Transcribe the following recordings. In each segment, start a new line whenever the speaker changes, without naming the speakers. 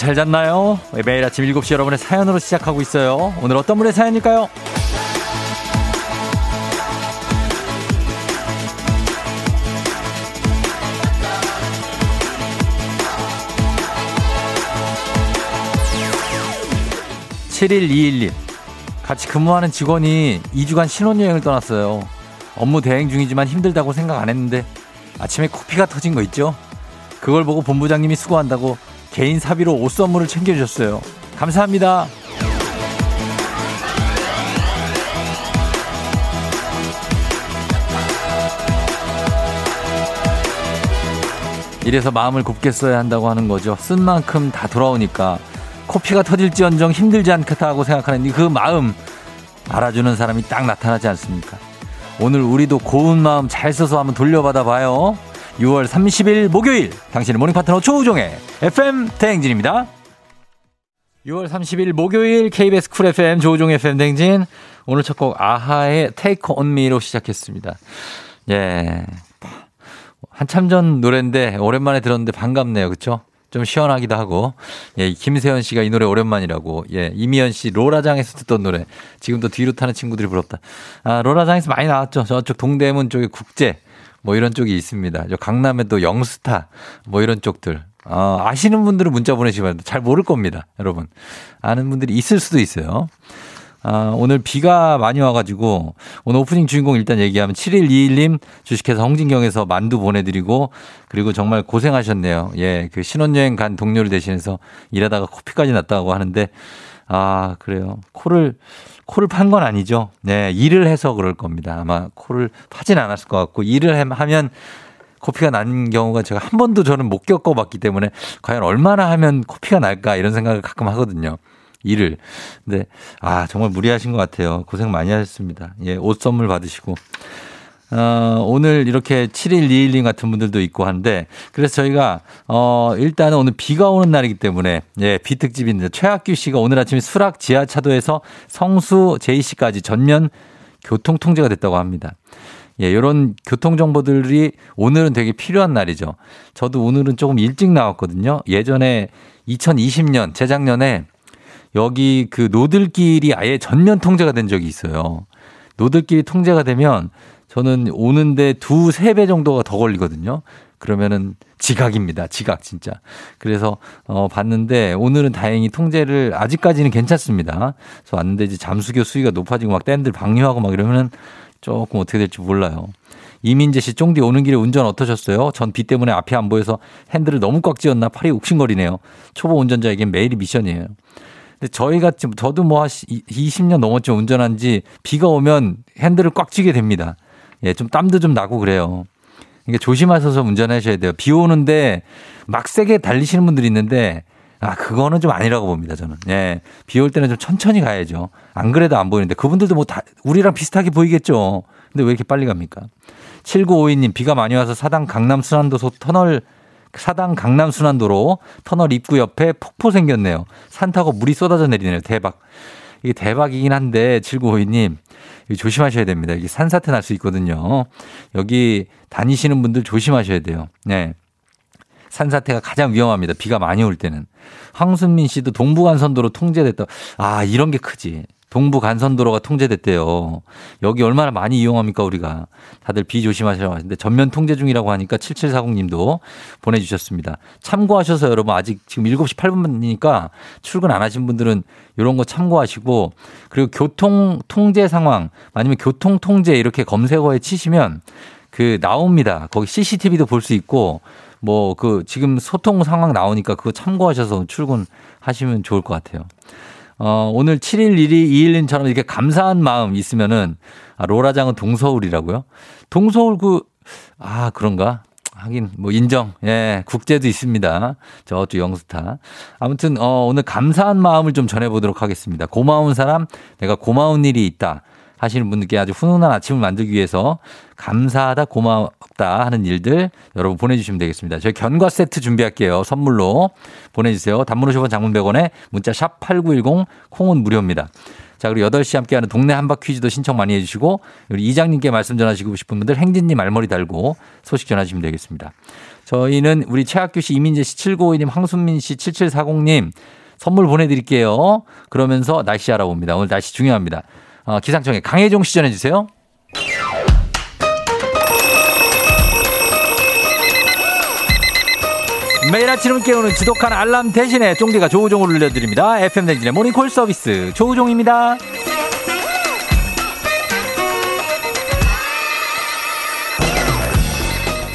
잘 잤나요? 매일 아침 7시 여러분의 사연으로 시작하고 있어요. 오늘 어떤 분의 사연일까요? 7121님. 같이 근무하는 직원이 2주간 신혼여행을 떠났어요. 업무 대행 중이지만 힘들다고 생각 안 했는데 아침에 코피가 터진 거 있죠? 그걸 보고 본부장님이 수고한다고 개인 사비로 옷 선물을 챙겨주셨어요. 감사합니다. 이래서 마음을 곱게 써야 한다고 하는 거죠. 쓴 만큼 다 돌아오니까 코피가 터질지언정 힘들지 않겠다고 생각하는 그 마음 알아주는 사람이 딱 나타나지 않습니까? 오늘 우리도 고운 마음 잘 써서 한번 돌려받아 봐요. 6월 30일 목요일 당신의 morning 파트너 조우종의 FM 대행진입니다. 6월 30일 목요일 KBS 쿨 FM 조우종 FM 대행진 오늘 첫 곡 아하의 Take On Me로 시작했습니다. 예. 한참 전 노래인데 오랜만에 들었는데 반갑네요. 그렇죠? 좀 시원하기도 하고, 예, 김세현 씨가 이 노래 오랜만이라고, 예, 이미연 씨 로라장에서 듣던 노래, 지금도 뒤로 타는 친구들이 부럽다. 아, 로라장에서 많이 나왔죠. 저쪽 동대문 쪽에 국제, 뭐 이런 쪽이 있습니다. 저 강남에 또 영스타, 뭐 이런 쪽들. 아, 아시는 분들은 문자 보내시면 잘 모를 겁니다. 여러분. 아는 분들이 있을 수도 있어요. 아, 오늘 비가 많이 와가지고 오늘 오프닝 주인공 일단 얘기하면 7121님 주식회사 홍진경에서 만두 보내드리고 그리고 정말 고생하셨네요. 예, 그 신혼여행 간 동료를 대신해서 일하다가 코피까지 났다고 하는데 아, 그래요. 코를, 코를 판 건 아니죠. 네, 일을 해서 그럴 겁니다. 아마 코를 파진 않았을 것 같고 일을 하면 코피가 난 경우가 제가 한 번도 저는 못 겪어봤기 때문에 과연 얼마나 하면 코피가 날까 이런 생각을 가끔 하거든요. 일을. 근데, 아, 정말 무리하신 것 같아요. 고생 많이 하셨습니다. 예, 옷 선물 받으시고. 어, 오늘 이렇게 7121님 같은 분들도 있고 한데, 그래서 저희가, 어, 일단은 오늘 비가 오는 날이기 때문에, 예, 비 특집인데, 최학규 씨가 오늘 아침에 수락 지하차도에서 성수 제이씨까지 전면 교통 통제가 됐다고 합니다. 예, 요런 교통 정보들이 오늘은 되게 필요한 날이죠. 저도 오늘은 조금 일찍 나왔거든요. 예전에 2020년, 재작년에 여기 그 노들길이 아예 전면 통제가 된 적이 있어요. 노들길이 통제가 되면 저는 오는데 두, 세 배 정도가 더 걸리거든요. 그러면은 지각입니다. 지각 진짜. 그래서 어 봤는데 오늘은 다행히 통제를 아직까지는 괜찮습니다. 그래서 왔는데 이제 잠수교 수위가 높아지고 막 댄들 방류하고 막 이러면은 조금 어떻게 될지 몰라요. 이민재 씨 쫑디 오는 길에 운전 어떠셨어요? 전 비 때문에 앞이 안 보여서 핸들을 너무 꽉 쥐었나 팔이 욱신거리네요. 초보 운전자에겐 매일이 미션이에요. 근데 저희가 지금 저도 뭐 20년 넘었죠 운전한 지 비가 오면 핸들을 꽉 쥐게 됩니다. 예, 좀 땀도 좀 나고 그래요. 그러니까 조심하셔서 운전하셔야 돼요. 비 오는데 막 세게 달리시는 분들이 있는데 아, 그거는 좀 아니라고 봅니다, 저는. 예. 비 올 때는 좀 천천히 가야죠. 안 그래도 안 보이는데 그분들도 뭐 다 우리랑 비슷하게 보이겠죠. 근데 왜 이렇게 빨리 갑니까? 7952님, 비가 많이 와서 사당 강남 순환도서 터널 사당 강남 순환도로 터널 입구 옆에 폭포 생겼네요. 산 타고 물이 쏟아져 내리네요. 대박. 이게 대박이긴 한데 7952님 조심하셔야 됩니다. 이게 산사태 날 수 있거든요. 여기 다니시는 분들 조심하셔야 돼요. 네. 산사태가 가장 위험합니다. 비가 많이 올 때는. 황순민 씨도 동부간선도로 통제됐다. 아, 이런 게 크지. 동부 간선도로가 통제됐대요. 여기 얼마나 많이 이용합니까, 우리가. 다들 비 조심하셔야 하는데 전면 통제 중이라고 하니까 7740님도 보내주셨습니다. 참고하셔서 여러분 아직 지금 7시 8분이니까 출근 안 하신 분들은 이런 거 참고하시고 그리고 교통 통제 상황 아니면 교통 통제 이렇게 검색어에 치시면 그 나옵니다. 거기 CCTV도 볼 수 있고 뭐 그 지금 소통 상황 나오니까 그거 참고하셔서 출근하시면 좋을 것 같아요. 어, 오늘 7일 1이 2일님처럼 이렇게 감사한 마음 있으면은, 아, 로라장은 동서울이라고요? 동서울 그, 아, 그런가? 하긴, 뭐, 인정. 예, 국제도 있습니다. 저쪽 영스타. 아무튼, 어, 오늘 감사한 마음을 좀 전해 보도록 하겠습니다. 고마운 사람, 내가 고마운 일이 있다. 하시는 분들께 아주 훈훈한 아침을 만들기 위해서 감사하다, 고맙다 하는 일들 여러분 보내주시면 되겠습니다. 저희 견과 세트 준비할게요. 선물로 보내주세요. 단문 50원 장문 100원에 문자 샵 8910 콩은 무료입니다. 자, 그리고 8시 함께하는 동네 한바 퀴즈도 신청 많이 해주시고, 우리 이장님께 말씀 전하시고 싶은 분들 행진님 말머리 달고 소식 전하시면 되겠습니다. 저희는 우리 최학규 씨, 이민재 씨, 7952님, 황순민 씨, 7740님 선물 보내드릴게요. 그러면서 날씨 알아봅니다. 오늘 날씨 중요합니다. 어, 기상청에 강혜종 시 전해 주세요. 매일 아침을 깨우는 지독한 알람 대신에 쫑디가 조우종을 울려드립니다. FM 댕진의 모닝콜 서비스 조우종입니다.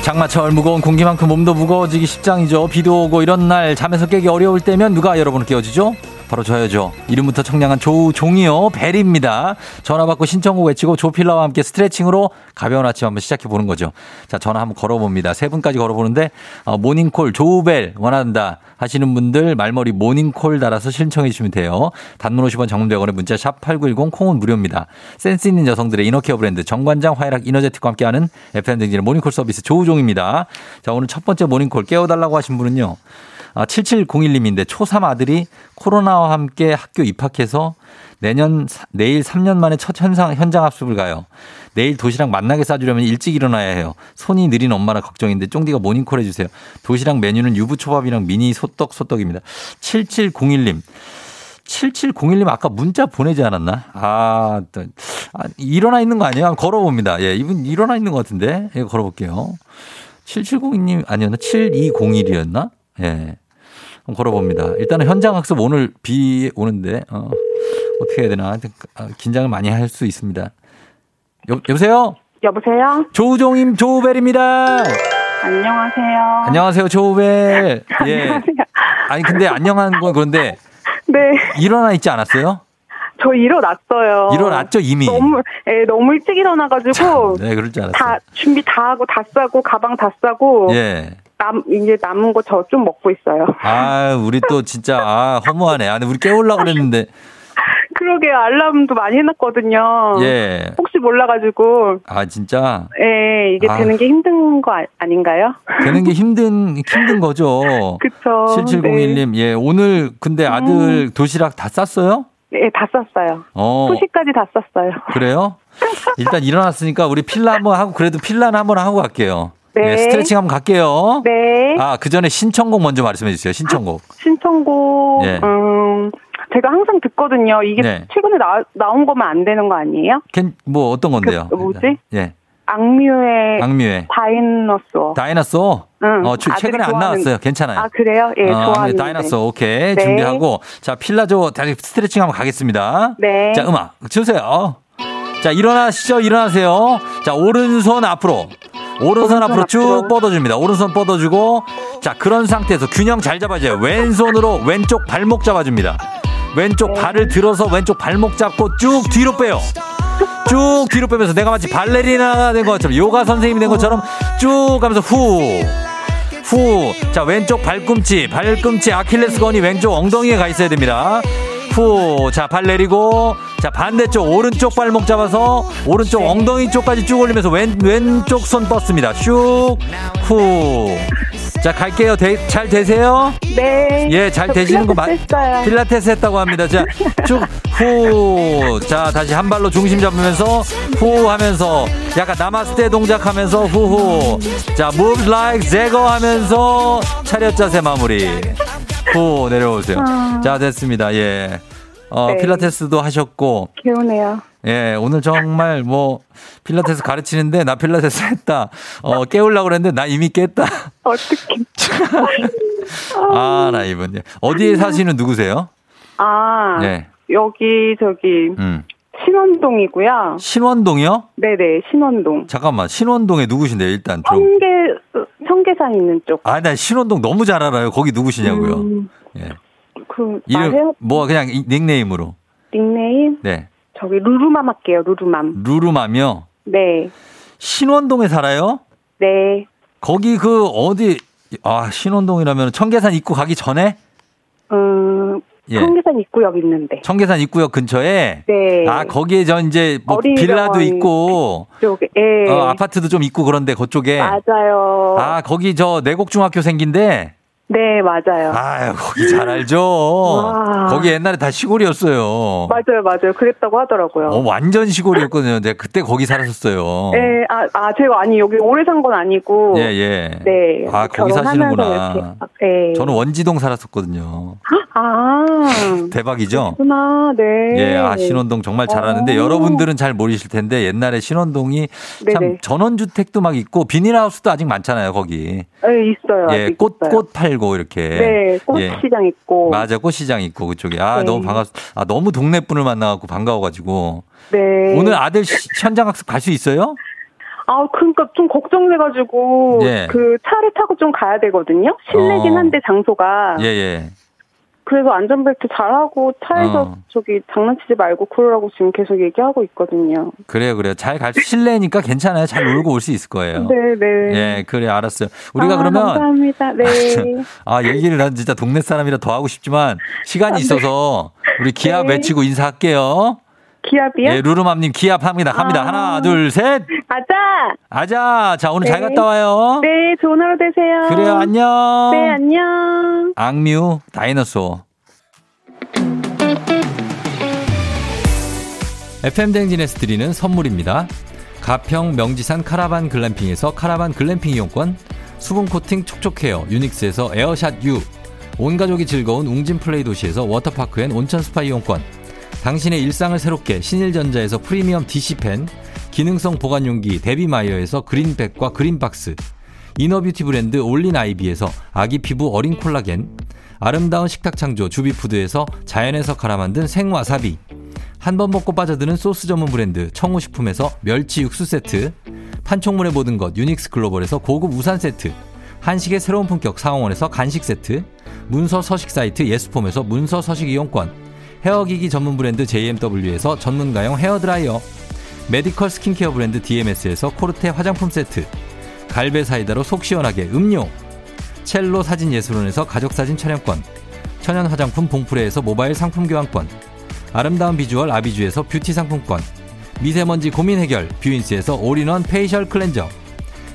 장마철 무거운 공기만큼 몸도 무거워지기 십장이죠. 비도 오고 이런 날 잠에서 깨기 어려울 때면 누가 여러분을 깨워주죠? 바로 저야죠. 이름부터 청량한 조종이요. 벨입니다. 전화 받고 신청곡 외치고 조필라와 함께 스트레칭으로 가벼운 아침 한번 시작해 보는 거죠. 자, 전화 한번 걸어봅니다. 세 분까지 걸어보는데, 어, 모닝콜 조우벨 원한다 하시는 분들 말머리 모닝콜 달아서 신청해 주시면 돼요. 단문 50원 장문대원의 문자 샵 8910 콩은 무료입니다. 센스 있는 여성들의 inner care 브랜드 정관장 화이락 이너제틱과 함께하는 FM 대행진의 모닝콜 서비스 조우종입니다. 자, 오늘 첫 번째 모닝콜 깨워달라고 하신 분은요. 아, 7701님인데 초3 아들이 코로나와 함께 학교 입학해서 내년 내일 3년 만에 첫 현상 현장 학습을 가요. 내일 도시락 맛나게 싸주려면 일찍 일어나야 해요. 손이 느린 엄마라 걱정인데 쫑디가 모닝콜 해주세요. 도시락 메뉴는 유부초밥이랑 미니 소떡 소떡입니다. 7701님. 7701님 아까 문자 보내지 않았나? 아, 또, 아 일어나 있는 거 아니에요? 걸어봅니다. 예, 이분 일어나 있는 것 같은데. 예, 걸어볼게요. 7702님 아니었나? 7201이었나? 예. 한번 걸어봅니다. 일단은 현장 학습 오늘 비 오는데, 어, 어떻게 해야 되나. 아, 긴장을 많이 할 수 있습니다. 여, 여보세요?
여보세요?
조우종임 조우벨입니다.
안녕하세요.
안녕하세요, 조우벨. 예. 아니, 근데 안녕한 건 그런데.
네.
일어나 있지 않았어요?
저 일어났어요.
일어났죠, 이미.
너무, 예, 너무 일찍 일어나가지고.
네, 그럴 줄 알았어요.
다, 준비 다 하고, 다 싸고, 가방 다 싸고.
예.
남, 이제 남은 거 저 좀 먹고 있어요.
아, 우리 또 진짜, 아, 허무하네. 아니, 우리 깨우려고 그랬는데.
그러게 알람도 많이 해놨거든요.
예.
혹시 몰라가지고.
아, 진짜?
예, 이게
아.
되는 게 힘든 거 아, 아닌가요?
되는 게 힘든, 힘든 거죠.
그쵸.
7701님, 예, 오늘 근데 아들 도시락 다 쌌어요?
네, 예, 다 썼어요.
어,
후식까지 다 썼어요.
그래요? 일단 일어났으니까 우리 필라 한번 하고, 그래도 필라는 한번 하고 갈게요.
네.
예, 스트레칭 한번 갈게요.
네.
아, 그 전에 신청곡 먼저 말씀해 주세요. 신청곡.
신청곡,
예.
음, 제가 항상 듣거든요. 이게
네.
최근에 나, 나온 거면 안 되는 거 아니에요?
캔, 뭐 어떤 건데요?
그 뭐지?
예.
악뮤의
악뮤의
다이너소어.
다이너소.
응,
어, 최- 최근에 안
좋아하는-
나왔어요. 괜찮아요.
아, 그래요? 예,
어,
좋아하는.
다이너소 오케이
네.
준비하고 자 필라조 다시 스트레칭 한번 가겠습니다.
네.
자 음악 주세요. 자 일어나시죠 일어나세요. 자 오른손 앞으로 오른손 앞으로 쭉
앞으로.
뻗어줍니다. 오른손 뻗어주고 자 그런 상태에서 균형 잘 잡아줘요. 왼손으로 왼쪽 발목 잡아줍니다. 왼쪽
네.
발을 들어서 왼쪽 발목 잡고 쭉 뒤로 빼요. 쭉 뒤로 빼면서 내가 마치 발레리나가 된 것처럼 요가 선생님이 된 것처럼 쭉 가면서 후. 후. 자, 왼쪽 발꿈치, 발꿈치 아킬레스건이 왼쪽 엉덩이에 가 있어야 됩니다. 후. 자, 발 내리고. 자, 반대쪽 오른쪽 발목 잡아서 오른쪽 엉덩이 쪽까지 쭉 올리면서 왼, 왼쪽 손 뻗습니다. 슉. 후. 자, 갈게요. 되- 잘 되세요?
네.
예,
잘저
되시는 거 맞,
필라테스
했다고 합니다. 자, 쭉, 후. 자, 다시 한 발로 중심 잡으면서, 후 하면서, 약간 나마스테 동작 하면서, 후후. 자, move like 제거 하면서, 차렷 자세 마무리. 후, 내려오세요. 자, 됐습니다. 예. 어,
네.
필라테스도 하셨고,
개운해요.
예, 오늘 정말 뭐, 필라테스 가르치는데, 나 필라테스 했다. 어, 깨우려고 그랬는데, 나 이미 깼다.
어떡해.
아, 나 이분. 예. 어디에 사시는 누구세요?
아,
네.
여기, 저기,
음.
신원동이고요.
신원동이요?
네네, 신원동.
잠깐만, 신원동에 누구신데요, 일단 좀.
청계, 청계산 있는 쪽.
아, 나 신원동 너무 잘 알아요. 거기 누구시냐고요.
음,
예.
그,
이름? 뭐, 그냥 이- 닉네임으로.
닉네임?
네.
저기, 루루맘 할게요, 루루맘.
루루맘요.
네.
신원동에 살아요?
네.
거기 그, 어디, 아, 신원동이라면 청계산 입구 가기 전에?
음,
예.
청계산 입구역 있는데.
청계산 입구역 근처에?
네.
아, 거기에 저 이제 뭐 빌라도 있고,
쪽에, 예.
어, 아파트도 좀 있고 그런데 그쪽에.
맞아요.
아, 거기 저 내곡중학교 생긴데,
네, 맞아요.
아유, 거기 잘 알죠.
와.
거기 옛날에 다 시골이었어요.
맞아요, 맞아요. 그랬다고 하더라고요.
어, 완전 시골이었거든요. 내가 그때 거기 살았었어요.
네, 아, 아, 제가 아니, 여기 오래 산 건 아니고.
예, 예.
네.
아, 거기 사시는구나.
이렇게, 아, 네.
저는 원지동 살았었거든요.
아.
대박이죠?
그렇구나, 네.
예, 아, 신원동 정말 잘하는데
어.
여러분들은 잘 모르실 텐데 옛날에 신원동이 참
네네.
전원주택도 막 있고 비닐하우스도 아직 많잖아요, 거기.
네, 있어요.
예, 꽃,
있어요.
꽃 팔고 이렇게.
네,
예.
꽃시장 있고.
맞아, 꽃시장 있고 그쪽에. 아,
네.
너무 반갑, 아, 너무 동네 분을 만나갖고 반가워가지고.
네.
오늘 아들 시- 현장 학습 갈 수 있어요?
아, 그러니까 좀 걱정돼가지고
예.
그 차를 타고 좀 가야 되거든요. 실내긴
어.
한데 장소가.
예, 예.
그래서 안전벨트 잘하고 차에서
어.
저기 장난치지 말고 그러라고 지금 계속 얘기하고 있거든요.
그래요, 그래요. 잘갈 수, 실내니까 괜찮아요. 잘 놀고 올 수 있을 거예요.
네, 네.
예, 그래, 알았어요. 우리가
아,
그러면
감사합니다. 네.
아, 얘기를 난 진짜 동네 사람이라 더 하고 싶지만 시간이 있어서 우리 기합
네.
외치고 인사할게요.
기합이요?
예, 루루맘님 기합 합니다.
아.
하나, 둘, 셋.
아자.
아자. 자, 오늘 잘
네.
갔다 와요.
네, 좋은 하루 되세요.
그래요, 안녕.
네, 안녕.
악뮤 다이너소어. FM 댕진에서 드리는 선물입니다. 가평 명지산 카라반 글램핑에서 카라반 글램핑 이용권, 수분 코팅 촉촉 헤어 유닉스에서 에어샷 U, 온 가족이 즐거운 웅진 플레이 도시에서 워터파크 and 온천 스파 이용권, 당신의 일상을 새롭게 신일전자에서 프리미엄 DC팬, 기능성 보관용기 데비마이어에서 그린백과 그린박스, inner beauty 브랜드 올린 아이비에서 아기 피부 어린 콜라겐, 아름다운 식탁 창조 주비푸드에서 자연에서 갈아 만든 생와사비, 한 번 먹고 빠져드는 소스 전문 브랜드 청우식품에서 멸치 육수 세트, 판촉물의 모든 것 유닉스 글로벌에서 고급 우산 세트, 한식의 새로운 품격 사홍원에서 간식 세트, 문서 서식 사이트 예스폼에서 문서 서식 이용권, 헤어기기 전문 브랜드 JMW에서 전문가용 헤어드라이어, 메디컬 스킨케어 브랜드 DMS에서 코르테 화장품 세트, 갈베 사이다로 속 시원하게 음료, 첼로 사진 예술원에서 가족 사진 촬영권, 천연 화장품 봉프레에서 모바일 상품 교환권, 아름다운 비주얼 아비주에서 뷰티 상품권, 미세먼지 고민 해결 뷰인스에서 올인원 페이셜 클렌저,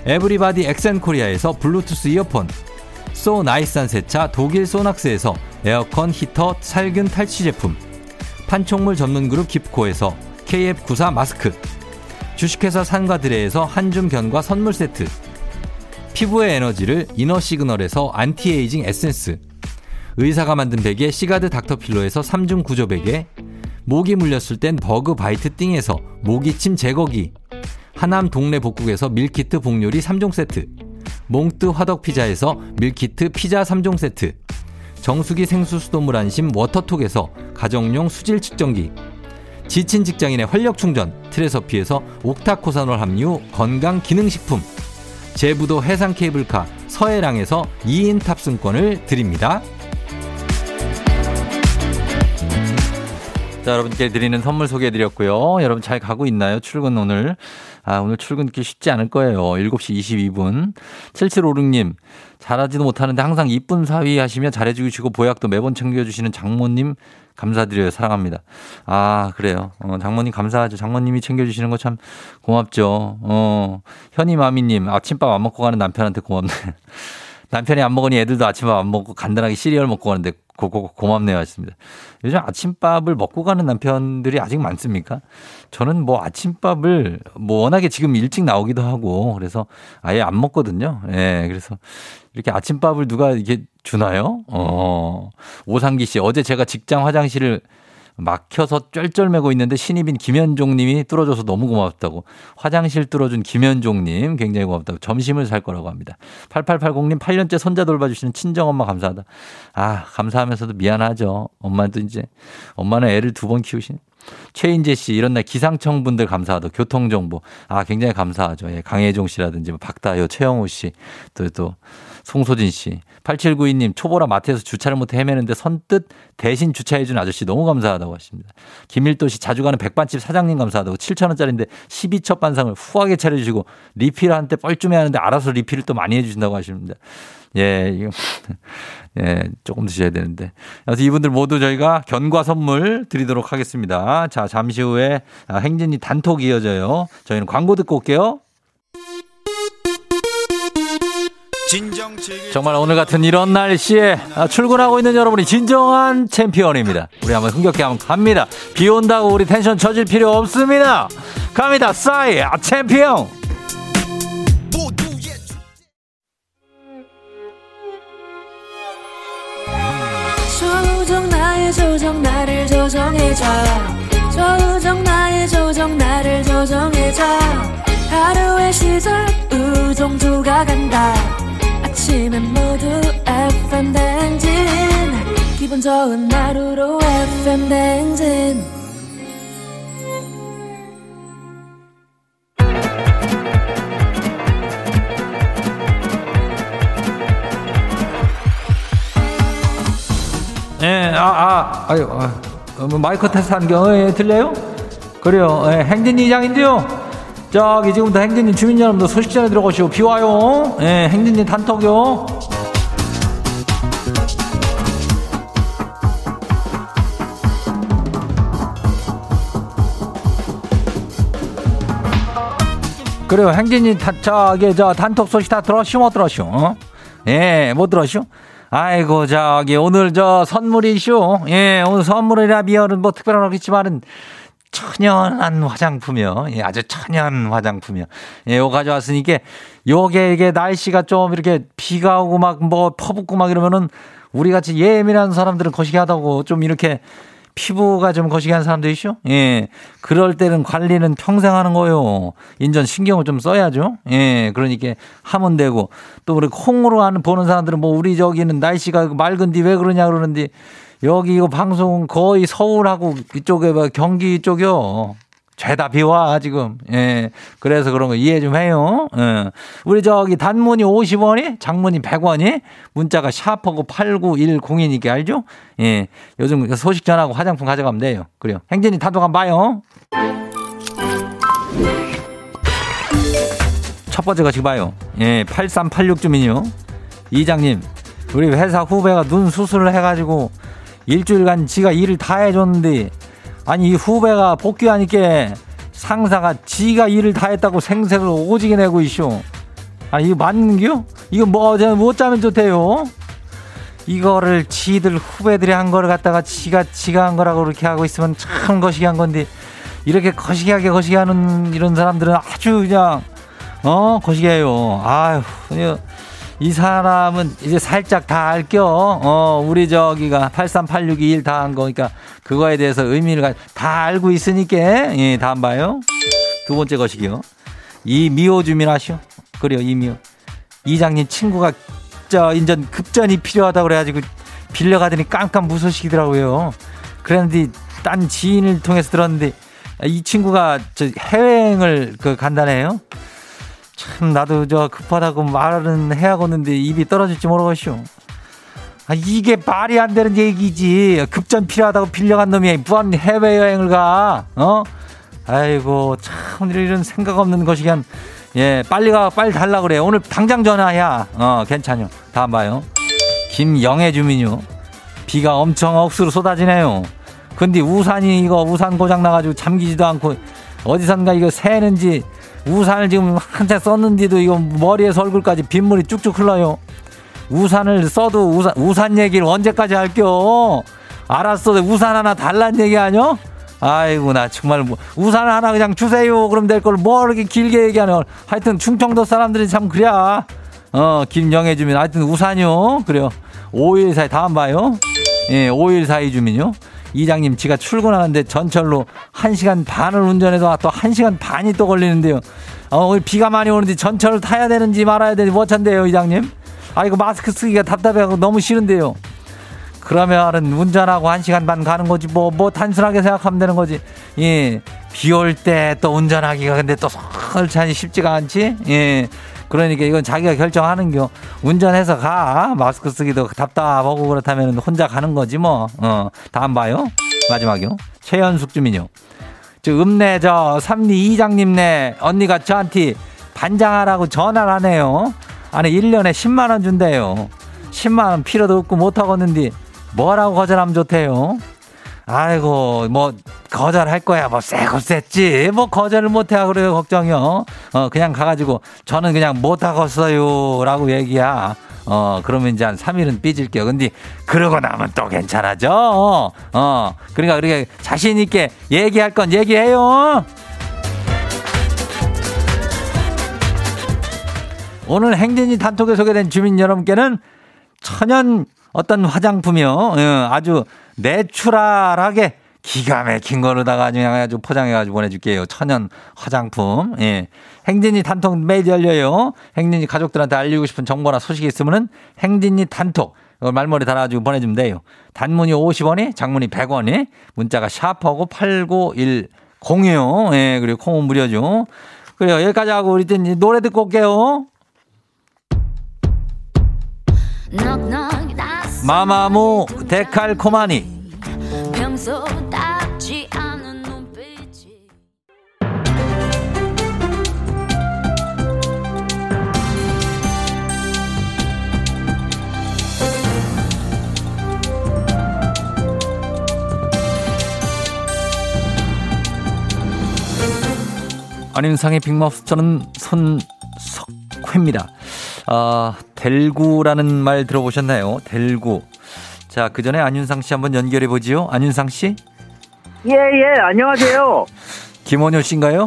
everybody 엑센코리아에서 블루투스 이어폰, so nice한 세차 독일 소낙스에서 에어컨 히터 살균 탈취 제품, 판촉물 전문 그룹 깁코에서 KF94 마스크, 주식회사 산과드레에서 한줌 견과 선물 세트, 피부의 에너지를 이너 시그널에서 안티에이징 에센스, 의사가 만든 베개 시가드 닥터필로에서 3중 구조 베개, 모기 물렸을 땐 버그 바이트 띵에서 모기침 제거기, 하남 동네 복국에서 밀키트 복요리 3종 세트, 몽뜨 화덕 피자에서 밀키트 피자 3종 세트, 정수기 생수 수돗물 안심 워터톡에서 가정용 수질 측정기, 지친 직장인의 활력 충전 트레서피에서 옥타코사놀 함유 건강 기능식품, 제부도 해상 케이블카 서해랑에서 2인 탑승권을 드립니다. 자, 여러분께 드리는 선물 소개해 드렸고요. 여러분 잘 가고 있나요? 출근 오늘. 아, 오늘 출근길 쉽지 않을 거예요. 7시 22분. 7756님, 잘하지도 못하는데 항상 이쁜 사위 하시며 잘해주시고 보약도 매번 챙겨주시는 장모님 감사드려요. 사랑합니다. 아, 그래요. 어, 장모님 감사하죠. 장모님이 챙겨주시는 거 참 고맙죠. 어, 현이 마미님, 아침밥 안 먹고 가는 남편한테 고맙네. 남편이 안 먹으니 애들도 아침밥 안 먹고 간단하게 시리얼 먹고 가는데 고, 고, 고맙네요 하셨습니다. 요즘 아침밥을 먹고 가는 남편들이 아직 많습니까? 저는 뭐 아침밥을 뭐 워낙에 지금 일찍 나오기도 하고 그래서 아예 안 먹거든요. 예, 그래서 이렇게 아침밥을 누가 이렇게 주나요? 어, 오상기 씨 어제 제가 직장 화장실을 막혀서 쩔쩔매고 있는데 신입인 김현종 님이 뚫어줘서 너무 고맙다고. 화장실 뚫어준 김현종 님 굉장히 고맙다고. 점심을 살 거라고 합니다. 8880님 8년째 손자 돌봐주시는 친정엄마 감사하다. 아, 감사하면서도 미안하죠. 엄마도 이제, 엄마는 애를 두 번 키우신. 최인재 씨, 이런 날 기상청 분들 감사하다. 교통 정보. 아, 굉장히 감사하죠. 예, 강혜종 씨라든지, 뭐 박다효, 최영호 씨, 또, 또, 송소진 씨. 8792님, 초보라 마트에서 주차를 못해 헤매는데 선뜻 대신 주차해준 아저씨 너무 감사하다고 하십니다. 김일도 씨, 자주 가는 백반집 사장님 감사하다고 7천원짜리인데 12첩 반상을 후하게 차려주시고 리필 한테 뻘쭘해 하는데 알아서 리필을 또 많이 해주신다고 하십니다. 예, 이거, 예, 조금 드셔야 되는데. 그래서 이분들 모두 저희가 견과 선물 드리도록 하겠습니다. 자, 잠시 후에 아, 행진이 단톡 이어져요. 저희는 광고 듣고 올게요. 정말 오늘 같은 이런 날씨에 아, 출근하고 있는 여러분이 진정한 챔피언입니다. 우리 한번 흥겹게 한번 갑니다. 비 온다고 우리 텐션 쳐질 필요 없습니다. 갑니다. 싸이 아, 챔피언.
조정 나의 조정 나를 조정해줘 조정 나의 조정 나를 조정해줘 하루의 시절 우정조가 간다 아침엔 모두 FM 댕진 기분 좋은 하루로 FM 댕진
예, 아, 아, 아유, 아, 어, 뭐 마이크 테스트 하는 게, 어, 예, 들려요? 그래요, 예, 행진 이장인데요. 저기 지금부터 행진이 주민 여러분들 소식 전해 들어가시오. 비 와요. 예, 행진이 단톡요. 그래요, 행진이 다, 저기, 저 단톡 소식 다 들었시오, 못 들었시오? 어? 예, 못 들었시오? 아이고, 저기, 오늘 저 선물이쇼. 예, 오늘 선물이라 미열은 뭐 특별한 거겠지만은 천연한 화장품이요. 예, 아주 천연 화장품이요. 예, 요 가져왔으니까 요게 이게 날씨가 좀 이렇게 비가 오고 막 뭐 퍼붓고 막 이러면은 우리 같이 예민한 사람들은 거시기 하다고 좀 이렇게 피부가 좀 거시기한 사람들 이죠 예. 그럴 때는 관리는 평생 하는 거요. 인전 신경을 좀 써야죠. 예. 그러니까 하면 되고 또 우리 콩으로 하는 보는 사람들은 뭐 우리 저기는 날씨가 맑은디 왜 그러냐 그러는데 여기 이거 방송은 거의 서울하고 이쪽에 뭐 경기 이쪽이요. 죄다 비와 지금. 예. 그래서 그런 거 이해 좀 해요. 예. 우리 저기 단문이 50원이, 장문이 100원이, 문자가 샤퍼고 8910이니까 알죠? 예. 요즘 소식 전하고 화장품 가져가면 돼요. 그래요. 행진이 단독 한번 봐요. 첫 번째 거 지금 봐요. 예. 8386 주민요. 이장님, 우리 회사 후배가 눈 수술을 해가지고 일주일간 지가 일을 다 해줬는데 아니 이 후배가 복귀하니까 상사가 지가 일을 다 했다고 생색을 오지게 내고 있쇼. 아니 이거 맞는겨? 이거 뭐 어제 못 자면 좋대요. 이거를 지들 후배들이 한 거를 갖다가 지가 지가 한 거라고 그렇게 하고 있으면 참 거시기한 건데 이렇게 거시기하게 거시기하는 이런 사람들은 아주 그냥 어 거시기해요. 아유 이 사람은 이제 살짝 다 알겨. 어, 우리 저기가 838621다 한 거니까 그거에 대해서 의미를 다 알고 있으니까 예, 다음 봐요. 두 번째 것이요. 이 미호 주민 아시오? 그래요, 이 미호. 이장님 친구가 저 인전 급전이 필요하다고 그래가지고 빌려가더니 깜깜 무소식이더라고요. 그랬는데 딴 지인을 통해서 들었는데 이 친구가 저 해외여행을 그 간다네요. 참 나도 저 급하다고 말은 해야겠는데 입이 떨어질지 모르겠쇼. 아, 이게 말이 안 되는 얘기지. 급전 필요하다고 빌려간 놈이 무한 해외 여행을 가. 어? 아이고 참 이런 생각 없는 것이긴 예 빨리 가 빨리 달라 그래. 오늘 당장 전화야. 어 괜찮요. 다음 봐요. 김영애 주민요. 비가 엄청 억수로 쏟아지네요. 근데 우산이 이거 우산 고장 나가지고 잠기지도 않고 어디선가 이거 새는지 우산을 지금 한채 썼는데도 이거 머리에서 얼굴까지 빗물이 쭉쭉 흘러요. 우산을 써도 우산, 우산 얘기를 언제까지 할겨? 알았어. 우산 하나 달란 얘기 아니요? 아이고, 나 정말 뭐, 우산 하나 그냥 주세요. 그럼 될 걸 뭐 이렇게 길게 얘기하냐. 하여튼 충청도 사람들이 참 그래. 어, 김영애 주민. 하여튼 우산이요. 그래요. 5일 사이 다음 봐요. 예, 5일 사이 주민요. 이장님, 지가 출근하는데 전철로 1시간 반을 운전해서 또 1시간 반이 또 걸리는데요. 어, 비가 많이 오는데 전철을 타야 되는지 말아야 되는지 뭐찬데요, 이장님? 아, 이거 마스크 쓰기가 답답해하고 너무 싫은데요. 그러면은 운전하고 1시간 반 가는 거지, 뭐, 뭐 단순하게 생각하면 되는 거지. 예. 비 올 때 또 운전하기가 근데 또 설찬이 쉽지가 않지? 예. 그러니까 이건 자기가 결정하는 겨. 운전해서 가. 마스크 쓰기도 답답하고 그렇다면 혼자 가는 거지 뭐. 어. 다음 봐요. 마지막이요. 최현숙 주민요. 저 읍내 저 삼리 이장님네 언니가 저한테 반장하라고 전화를 하네요. 아니 1년에 10만 원 준대요. 10만 원 필요도 없고 못 하겠는데 뭐라고 거절하면 좋대요. 아이고 뭐 거절할 거야. 뭐 쎄고 쎄지. 뭐 거절을 못해 그래요. 걱정이요. 어, 그냥 가가지고 저는 그냥 못하겠어요. 라고 얘기야. 어, 그러면 이제 한 3일은 삐질게요. 근데 그러고 나면 또 괜찮아져. 어, 그러니까 그렇게 자신있게 얘기할 건 얘기해요. 오늘 행진이 단톡에 소개된 주민 여러분께는 천연 어떤 화장품이요. 예, 아주 내추럴하게 기가 막힌 거로다가 그냥 아주 포장해가지고 보내줄게요. 천연 화장품. 예. 행진이 단톡 메일 열려요. 행진이 가족들한테 알리고 싶은 정보나 소식이 있으면은 행진이 단톡. 이걸 말머리 달아가지고 보내주면 돼요. 단문이 50원이, 장문이 100원이, 문자가 샤프하고 8910이요. 예, 그리고 콩은 무료죠. 그래요. 여기까지 하고 우리 이제 노래 듣고 올게요. 마마무 데칼코마니. 안윤상의 빅마우스 저는 손석회입니다. 아, 델구라는 말 들어보셨나요? 델구. 자, 그 전에 안윤상 씨 한번 연결해 보지요. 안윤상 씨?
예, 예, 안녕하세요.
김원효 씨인가요?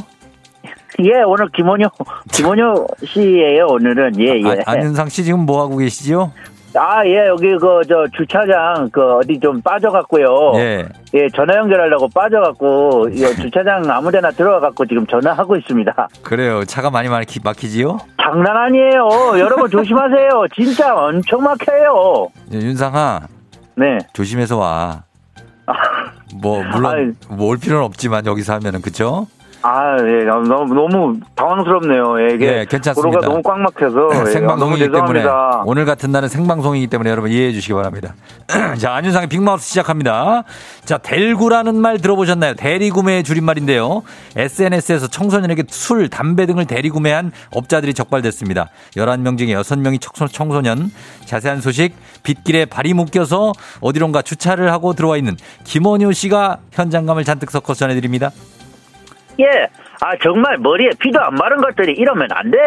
예, 오늘 김원효, 김원효 씨예요 오늘은. 예, 예.
아, 안윤상 씨 지금 뭐 하고 계시죠?
아, 예, 여기 그, 저, 주차장, 그, 어디 좀 빠져갖고요.
예.
예, 전화 연결하려고 빠져갖고, 이 주차장 아무 데나 들어가갖고 지금 전화하고 있습니다.
그래요. 차가 많이 막히, 막히지요?
장난 아니에요. 여러분 조심하세요. 진짜 엄청 막혀요.
예, 윤상아,
네.
조심해서 와. 뭐, 물론, 뭐올 필요는 없지만 여기서 하면은, 그쵸?
아, 예, 너무, 너무 당황스럽네요. 예, 이게.
예, 괜찮습니다.
도로가 너무 꽉 막혀서. 예,
생방송이기 때문에. 오늘 같은 날은 생방송이기 때문에 여러분 이해해 주시기 바랍니다. 자 안윤상의 빅마우스 시작합니다. 자 델구라는 말 들어보셨나요? 대리구매의 줄임말인데요. SNS에서 청소년에게 술, 담배 등을 대리구매한 업자들이 적발됐습니다. 11명 중에 6명이 청소, 청소년. 자세한 소식 빗길에 발이 묶여서 어디론가 주차를 하고 들어와 있는 김원효 씨가 현장감을 잔뜩 섞어서 전해드립니다.
예. 아, 정말 머리에 피도 안 마른 것들이 이러면 안 돼.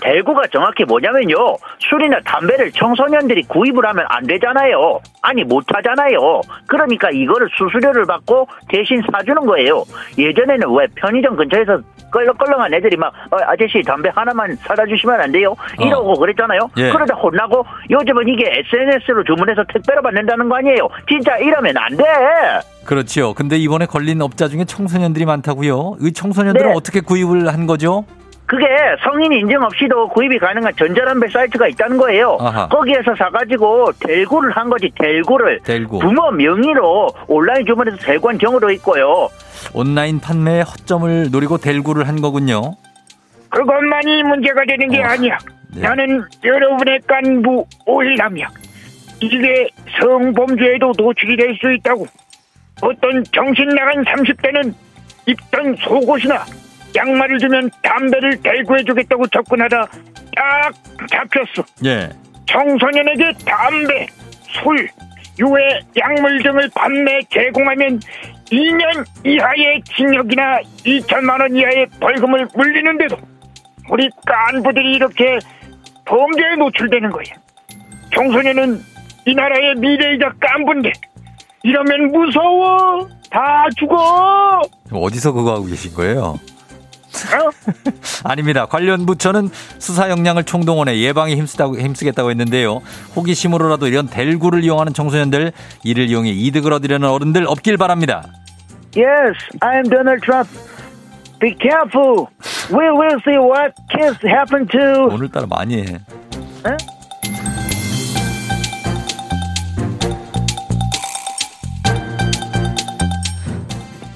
대구가 정확히 뭐냐면요. 술이나 담배를 청소년들이 구입을 하면 안 되잖아요. 아니, 못 하잖아요. 그러니까 이거를 수수료를 받고 대신 사주는 거예요. 예전에는 왜 편의점 근처에서 껄렁껄렁한 애들이 막, 어, 아저씨 담배 하나만 사다 주시면 안 돼요? 이러고 그랬잖아요.
예.
그러다 혼나고 요즘은 이게 SNS로 주문해서 택배로 받는다는 거 아니에요. 진짜 이러면 안 돼.
그렇지요. 근데 이번에 걸린 업자 중에 청소년들이 많다고요. 이 청소년들은
네.
어떻게 구입을 한 거죠?
그게 성인 인증 없이도 구입이 가능한 전자담배 사이트가 있다는 거예요.
아하.
거기에서 사가지고 대구를 한 거지 대구를
델구.
부모 명의로 온라인 주문해서 대구한 경우도 있고요.
온라인 판매에 허점을 노리고 델구를 한 거군요.
그것만이 문제가 되는 게
어,
아니야.
네.
나는 여러분의 간부 오일남이야. 이게 성범죄에도 노출이 될 수 있다고. 어떤 정신 나간 30대는 입던 속옷이나 양말을 주면 담배를 대구해 주겠다고 접근하다 딱 잡혔어.
예.
청소년에게 담배, 술, 유해, 약물 등을 판매 제공하면 2년 이하의 징역이나 2천만 원 이하의 벌금을 물리는데도 우리 간부들이 이렇게 범죄에 노출되는 거야. 청소년은 이 나라의 미래이자 간부인데 이러면 무서워. 다 죽어.
어디서 그거 하고 계신 거예요?
어?
아닙니다. 관련 부처는 수사 역량을 총동원해 예방에 힘쓰다고, 힘쓰겠다고 했는데요. 호기심으로라도 이런 델구를 이용하는 청소년들, 이를 이용해 이득을 얻으려는 어른들 없길 바랍니다.
Yes, I am Donald Trump. Be careful. We will see what kids happen to.
오늘따라 많이 해.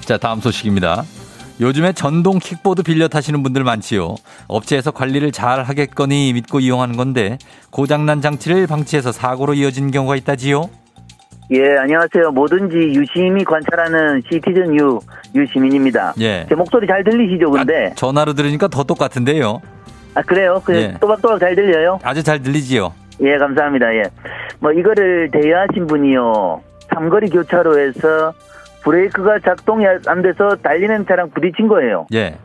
자, 다음 소식입니다. 요즘에 전동 킥보드 빌려 타시는 분들 많지요. 업체에서 관리를 잘 하겠거니 믿고 이용하는 건데 고장난 장치를 방치해서 사고로 이어진 경우가 있다지요.
예, 안녕하세요. 뭐든지 유심히 관찰하는 시티즌 유 유시민입니다.
예.
제 목소리 잘 들리시죠, 근데?
아, 전화로 들으니까 더 똑같은데요.
아, 그래요? 그
예.
또박또박 잘 들려요?
아주 잘 들리지요.
예, 감사합니다. 예. 뭐 이거를 대여하신 분이요. 삼거리 교차로에서 브레이크가 작동이 안 돼서 달리는 차랑 부딪힌 거예요.
예.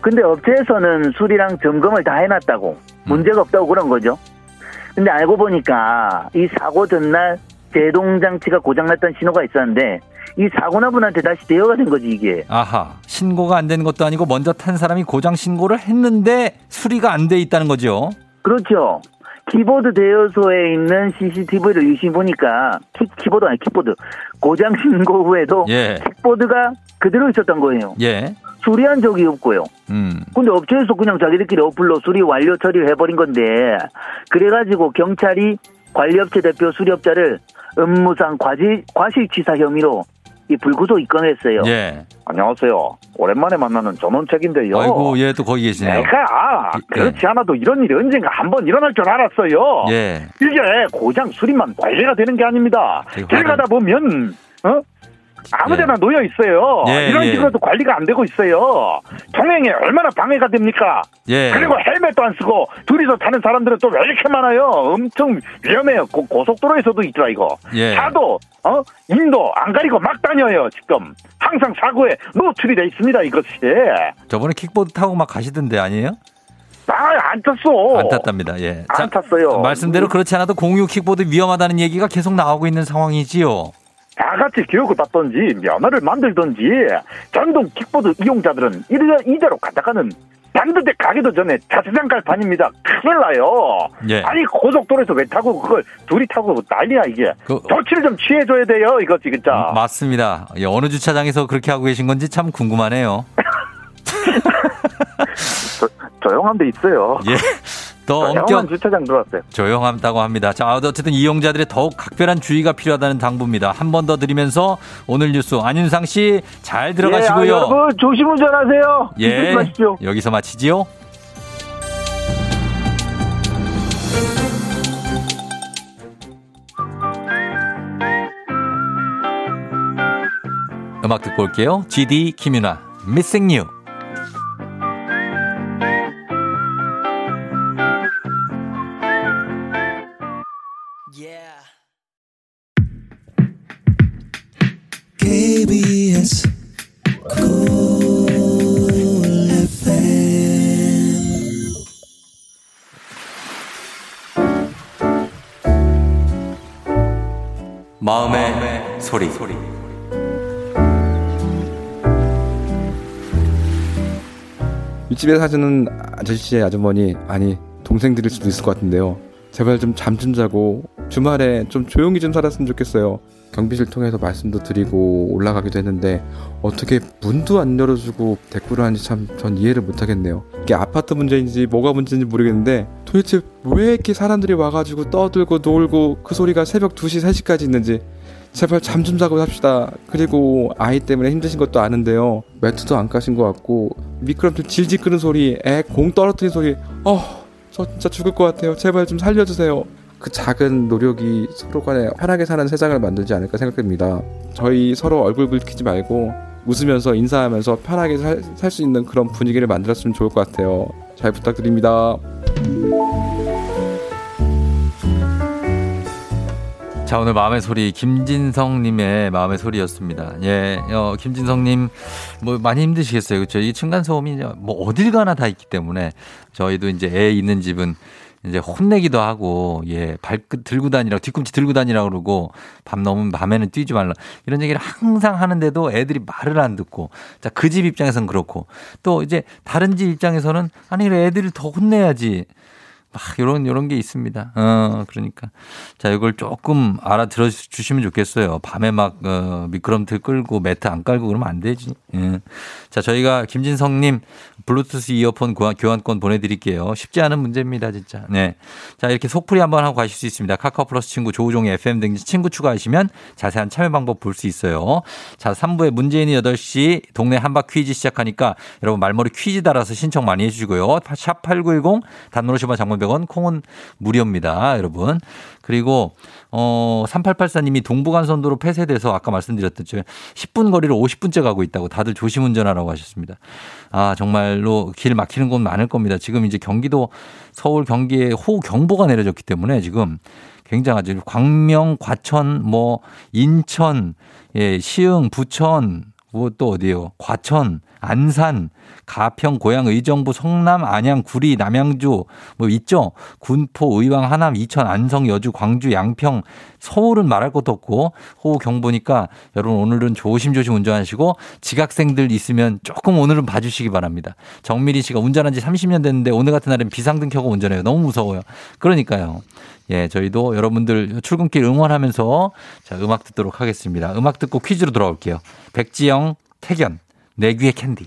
근데 업체에서는 수리랑 점검을 다 해놨다고 문제가 없다고 그런 거죠. 근데 알고 보니까 이 사고 전날 제동 장치가 고장났던 신호가 있었는데 이 사고나 분한테 다시 대여가 된 거지 이게.
아하. 신고가 안 되는 것도 아니고 먼저 탄 사람이 고장 신고를 했는데 수리가 안 돼 있다는 거죠.
그렇죠. 키보드 대여소에 있는 CCTV를 유심히 보니까 키, 키보드 아니 키보드 고장 신고 후에도
예.
킥보드가 그대로 있었던 거예요.
예.
수리한 적이 없고요.
음.
근데 업체에서 그냥 자기들끼리 어플로 수리 완료 처리를 해버린 건데 그래가지고 경찰이 관리업체 대표 수리업자를 업무상 과실, 과실치사 혐의로 이 불구속 입건했어요.
예.
안녕하세요. 오랜만에 만나는 전원책인데요.
아이고, 얘또 거기 계시네요.
내가
예.
그렇지 않아도 이런 일이 언젠가 한번 일어날 줄 알았어요.
예.
이게 고장 수리만 관리가 되는 게 아닙니다. 길 가다 보면 어? 아무데나 놓여 있어요.
예,
이런
예.
식으로도 관리가 안 되고 있어요. 통행에 얼마나 방해가 됩니까?
예.
그리고 헬멧도 안 쓰고 둘이서 타는 사람들은 또 왜 이렇게 많아요? 엄청 위험해요. 고, 고속도로에서도 있더라 이거.
예.
차도 어 인도 안 가리고 막 다녀요 지금. 항상 사고에 노출이 돼 있습니다 이것이.
저번에 킥보드 타고 막 가시던데 아니에요?
아안 탔어.
안 탔답니다. 예.
안 탔어요.
말씀대로 그렇지 않아도 공유 킥보드 위험하다는 얘기가 계속 나오고 있는 상황이지요.
다 같이 교육을 받던지 면허를 만들던지 전동 킥보드 이용자들은 이대로, 이대로 가다가는 반드대 가기도 전에 자세장 갈 판입니다. 큰일 나요.
예.
아니 고속도로에서 왜 타고 그걸 둘이 타고 난리야 이게.
그-
조치를 좀 취해줘야 돼요 이거 진짜.
맞습니다. 예, 어느 주차장에서 그렇게 하고 계신 건지 참 궁금하네요.
조용한 데 있어요.
예. 더 엄격
주차장 들어왔어요.
조용하다고 합니다. 자, 어쨌든 이용자들의 더욱 각별한 주의가 필요하다는 당부입니다. 한 번 더 드리면서 오늘 뉴스 안윤상 씨 잘 들어가시고요.
예, 아, 여러분 조심 운전하세요.
예.
조심하십시오.
여기서 마치지요. 음악 듣고 올게요. GD 김윤아, Missing You. 소리.
윗집에 사시는 아저씨의 아주머니 아니 동생들일 수도 있을 것 같은데요. 제발 좀 잠 좀 자고 주말에 좀 조용히 좀 살았으면 좋겠어요. 경비실 통해서 말씀도 드리고 올라가기도 했는데 어떻게 문도 안 열어주고 대꾸를 하는지 참 전 이해를 못하겠네요. 이게 아파트 문제인지 뭐가 문제인지 모르겠는데 도대체 왜 이렇게 사람들이 와가지고 떠들고 놀고 그 소리가 새벽 2시 3시까지 있는지 제발 잠 좀 자고 삽시다. 그리고 아이 때문에 힘드신 것도 아는데요. 매트도 안 까신 것 같고 미끄럼틀 질질 끄는 소리, 애 공 떨어뜨리는 소리. 어, 저 진짜 죽을 것 같아요. 제발 좀 살려주세요. 그 작은 노력이 서로 간에 편하게 사는 세상을 만들지 않을까 생각됩니다. 저희 서로 얼굴 붉히지 말고 웃으면서 인사하면서 편하게 살 수 있는 그런 분위기를 만들었으면 좋을 것 같아요. 잘 부탁드립니다.
자, 오늘 마음의 소리, 김진성님의 마음의 소리였습니다. 예, 어, 김진성님, 뭐, 많이 힘드시겠어요. 그쵸? 이 층간 소음이 이제 뭐, 어딜 가나 다 있기 때문에, 저희도 이제 애 있는 집은 이제 혼내기도 하고, 예, 발끝 들고 다니라고, 뒤꿈치 들고 다니라고 그러고, 밤 넘으면 밤에는 뛰지 말라. 이런 얘기를 항상 하는데도 애들이 말을 안 듣고, 자, 그 집 입장에선 그렇고, 또 이제 다른 집 입장에서는, 아니, 애들을 더 혼내야지. 막 요런 요런 게 있습니다. 어 그러니까 자 이걸 조금 알아들어 주시면 좋겠어요. 밤에 막 어, 미끄럼틀 끌고 매트 안 깔고 그러면 안 되지. 예. 자 저희가 김진성 님 블루투스 이어폰 교환, 교환권 보내 드릴게요. 쉽지 않은 문제입니다 진짜. 네. 자 이렇게 속풀이 한번 하고 가실 수 있습니다. 카카오 플러스 친구 조우종의 FM 등지 친구 추가하시면 자세한 참여 방법 볼 수 있어요. 자 3부에 문재인이 8시 동네 한바 퀴즈 시작하니까 여러분 말머리 퀴즈 달아서 신청 많이 해 주시고요. 샵 8910 단노 50원 장문 100원 콩은 무료입니다. 여러분. 그리고 어 3884님이 동부간선도로 폐쇄돼서 아까 말씀드렸듯이 10분 거리를 50분째 가고 있다고 다들 조심 운전하라고 하셨습니다. 아 정말로 길 막히는 곳 많을 겁니다. 지금 이제 경기도 서울 경기에 호우 경보가 내려졌기 때문에 지금 굉장하죠. 광명, 과천, 뭐 인천 예, 시흥, 부천, 뭐 또 어디요? 과천, 안산, 가평, 고양, 의정부, 성남, 안양, 구리, 남양주 뭐 있죠. 군포, 의왕, 하남, 이천, 안성, 여주, 광주, 양평, 서울은 말할 것도 없고 호우 경보니까 여러분 오늘은 조심조심 운전하시고 지각생들 있으면 조금 오늘은 봐주시기 바랍니다. 정미리 씨가 운전한 지 30년 됐는데 오늘 같은 날은 비상등 켜고 운전해요. 너무 무서워요. 그러니까요. 예, 저희도 여러분들 출근길 응원하면서 자, 음악 듣도록 하겠습니다. 음악 듣고 퀴즈로 돌아올게요. 백지영, 태견, 내 귀의 캔디.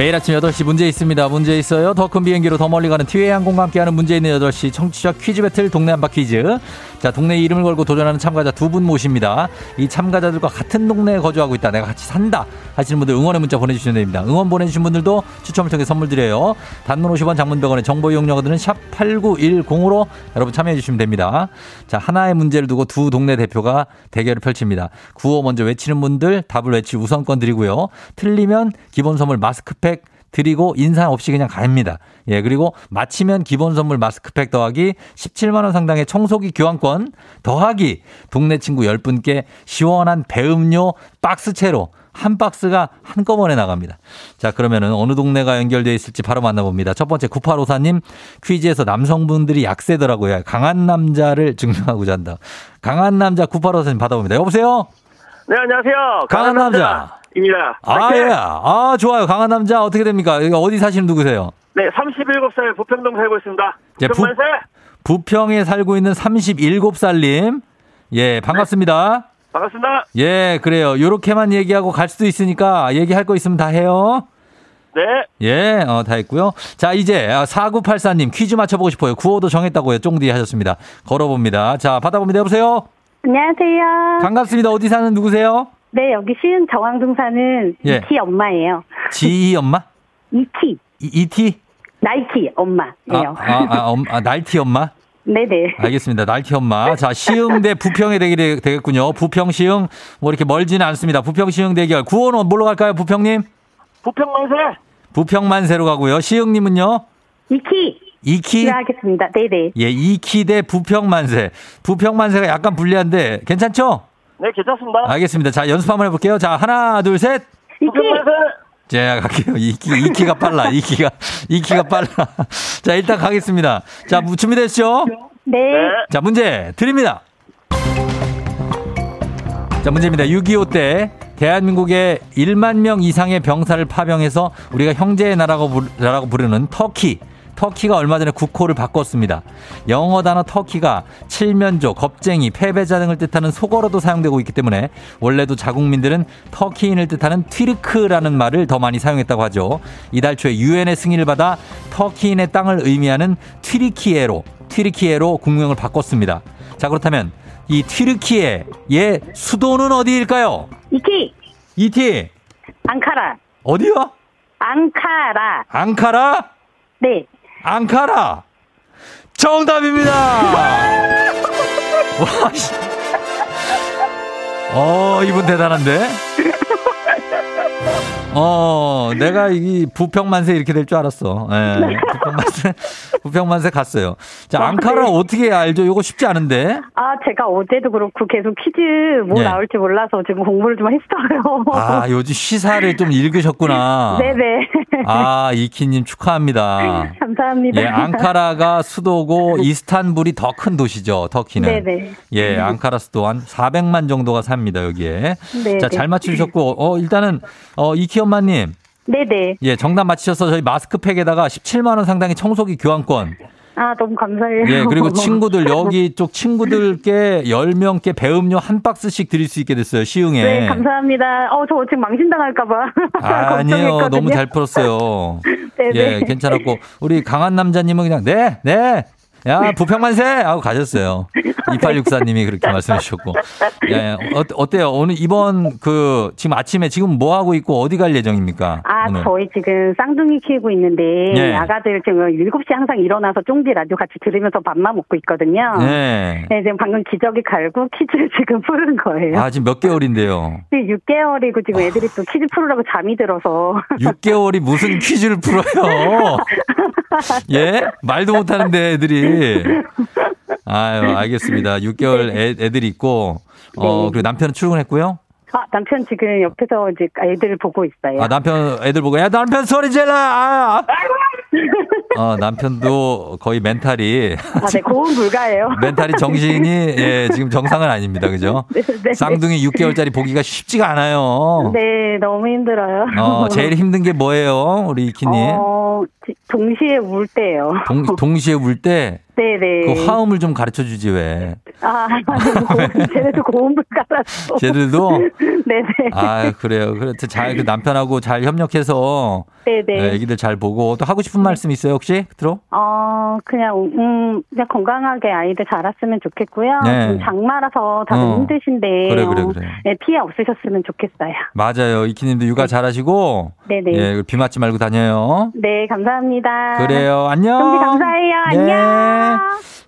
매일 아침 8시 문제 있습니다. 문제 있어요. 더 큰 비행기로 더 멀리 가는 티웨이 항공과 함께하는 문제 있는 8시 청취자 퀴즈 배틀 동네 한바 퀴즈. 자, 동네 이름을 걸고 도전하는 참가자 두 분 모십니다. 이 참가자들과 같은 동네에 거주하고 있다. 내가 같이 산다. 하시는 분들 응원의 문자 보내주시면 됩니다. 응원 보내주신 분들도 추첨을 통해 선물 드려요. 단문 50원 장문병원의 정보 이용료들은 샵 8910으로 여러분 참여해 주시면 됩니다. 자, 하나의 문제를 두고 두 동네 대표가 대결을 펼칩니다. 구호 먼저 외치는 분들 답을 외치 우선권 드리고요. 틀리면 기본 선물 마스크팩 드리고 인사 없이 그냥 갑니다. 예, 그리고 마치면 기본 선물 마스크팩 더하기 17만 원 상당의 청소기 교환권 더하기 동네 친구 10분께 시원한 배음료 박스채로 한 박스가 한꺼번에 나갑니다. 자, 그러면은 어느 동네가 연결되어 있을지 바로 만나봅니다. 첫 번째 9854님 퀴즈에서 남성분들이 약세더라고요. 강한 남자를 증명하고자 한다. 강한 남자 9854님 받아봅니다. 여보세요?
네, 안녕하세요.
강한 남자.
입니다.
아, 예. 아, 좋아요. 강한 남자 어떻게 됩니까? 어디 사시는 누구세요?
네, 37살 부평동 살고 있습니다.
예, 부-. 부평에 살고 있는 37살님. 예, 반갑습니다.
반갑습니다.
예, 그래요. 요렇게만 얘기하고 갈 수도 있으니까 얘기할 거 있으면 다 해요.
네,
예, 어, 다 했고요. 자, 이제 4984님 퀴즈 맞춰보고 싶어요. 구호도 정했다고요. 쫑디 하셨습니다. 걸어봅니다. 자, 받아봅니다. 여보세요?
안녕하세요.
반갑습니다. 어디 사는 누구세요?
네, 여기 시흥 정왕동 사는
예.
이키 엄마예요.
지희 엄마?
이키,
이, 이티?
나이키
아,
엄마예요.
아, 아, 엄, 아, 날티 엄마?
네네.
알겠습니다. 날티 엄마. 자, 시흥 대 부평의 대결이 되겠군요. 부평, 시흥, 뭐 이렇게 멀지는 않습니다. 부평, 시흥 대결. 구호는 뭘로 갈까요, 부평님?
부평만세.
부평만세로 가고요. 시흥님은요?
이키.
이키?
네, 하겠습니다. 네네.
예, 이키 대 부평만세. 부평만세가 약간 불리한데 괜찮죠?
네, 괜찮습니다.
알겠습니다. 자, 연습 한번 해볼게요. 자, 하나, 둘, 셋.
이키.
부평만세.
제가 갈게요. 이키, 이키가 빨라. 이키가, 이키가 빨라. 자, 일단 가겠습니다. 자, 무- 준비됐죠?
네.
네.
자, 문제 드립니다. 자, 문제입니다. 6.25 때 대한민국의 1만 명 이상의 병사를 파병해서 우리가 형제의 나라고 부르는 터키. 터키가 얼마 전에 국호를 바꿨습니다. 영어 단어 터키가 칠면조, 겁쟁이, 패배자 등을 뜻하는 속어로도 사용되고 있기 때문에 원래도 자국민들은 터키인을 뜻하는 튀르크라는 말을 더 많이 사용했다고 하죠. 이달 초에 유엔의 승인을 받아 터키인의 땅을 의미하는 튀르키예로 튀르키예로 국명을 바꿨습니다. 자 그렇다면 이 튀르키예의 수도는 어디일까요?
이키.
이티
앙카라.
어디요?
앙카라.
앙카라?
네.
앙카라 정답입니다. 와, 씨. 어, 이분 대단한데? 어, 내가 이 부평만세 이렇게 될 줄 알았어. 예. 부평만세, 부평만세 갔어요. 자, 앙카라 어떻게 알죠? 이거 쉽지 않은데?
아, 제가 어제도 그렇고 계속 퀴즈 뭐
예.
나올지 몰라서 지금 공부를 좀 했어요.
아, 요즘 시사를 좀 읽으셨구나.
네네.
아, 이키님
축하합니다.
감사합니다.
예, 앙카라가 수도고 이스탄불이 더 큰 도시죠. 터키는.
네네.
예, 앙카라 수도 한 400만 정도가 삽니다, 여기에.
네,
자,
네.
잘 맞추셨고, 어, 일단은, 어, 이키 엄마님.
네네.
예, 정답 맞히셔서 저희 마스크팩에다가 17만 원 상당의 청소기 교환권.
아, 너무 감사해요.
예, 그리고 친구들, 여기 쪽 친구들께 10명께 배음료 한 박스씩 드릴 수 있게 됐어요, 시흥에.
네, 감사합니다. 어, 저 지금 망신당할까봐.
아 니에요. 너무 잘 풀었어요.
네네.
예, 괜찮았고. 우리 강한 남자님은 그냥, 네, 네. 야, 부평만세! 하고 가셨어요. 2864님이 그렇게 말씀해 주셨고. 예, 어, 어때요? 오늘 이번 그, 지금 아침에 지금 뭐 하고 있고 어디 갈 예정입니까?
아,
오늘.
저희 지금 쌍둥이 키우고 있는데,
네.
아가들 지금 7시에 항상 일어나서 쫑디 라디오 같이 들으면서 밥만 먹고 있거든요.
네.
네, 지금 방금 기저귀 갈고 퀴즈를 지금 푸는 거예요.
아, 지금 몇 개월인데요?
지금 6개월이고 지금 애들이 또 퀴즈 풀으라고 잠이 들어서.
6개월이 무슨 퀴즈를 풀어요? 예? 말도 못하는데 애들이. 아유, 알겠습니다. 6개월 애, 애들이 있고, 어,
네.
그리고 남편은 출근했고요.
아, 남편 지금 옆에서 이제 애들 보고 있어요.
아, 남편 애들 보고, 야, 남편 소리 질러! 아! 어, 남편도 거의 멘탈이,
아, 네, 고음 불가예요.
멘탈이 정신이, 예, 지금 정상은 아닙니다. 그죠?
네, 네.
쌍둥이 6개월짜리 보기가 쉽지가 않아요.
네, 너무 힘들어요.
어, 제일 힘든 게 뭐예요? 우리 이키님?
어, 지- 동시에 울 때요.
동, 동시에 울 때,
네네.
그 화음을 좀 가르쳐 주지 왜?
아, 쟤네도 고음 불가라서.
쟤들도?
네네.
아, 그래요. 그래, 잘, 그 남편하고 잘 협력해서,
네네.
예, 애기들 잘 보고, 또 하고 싶은 말씀 있어요, 혹시? 들어?
어, 그냥, 음, 그냥 건강하게 아이들 자랐으면 좋겠고요.
네.
장마라서 다들
어.
힘드신데.
그래, 그래,
어,
그래.
네, 피해 없으셨으면 좋겠어요.
맞아요. 이키님도 육아 잘 하시고,
네네.
예, 비 맞지 말고 다녀요.
네, 감사합니다.
그래요. 안녕.
감사해요.
네.
안녕.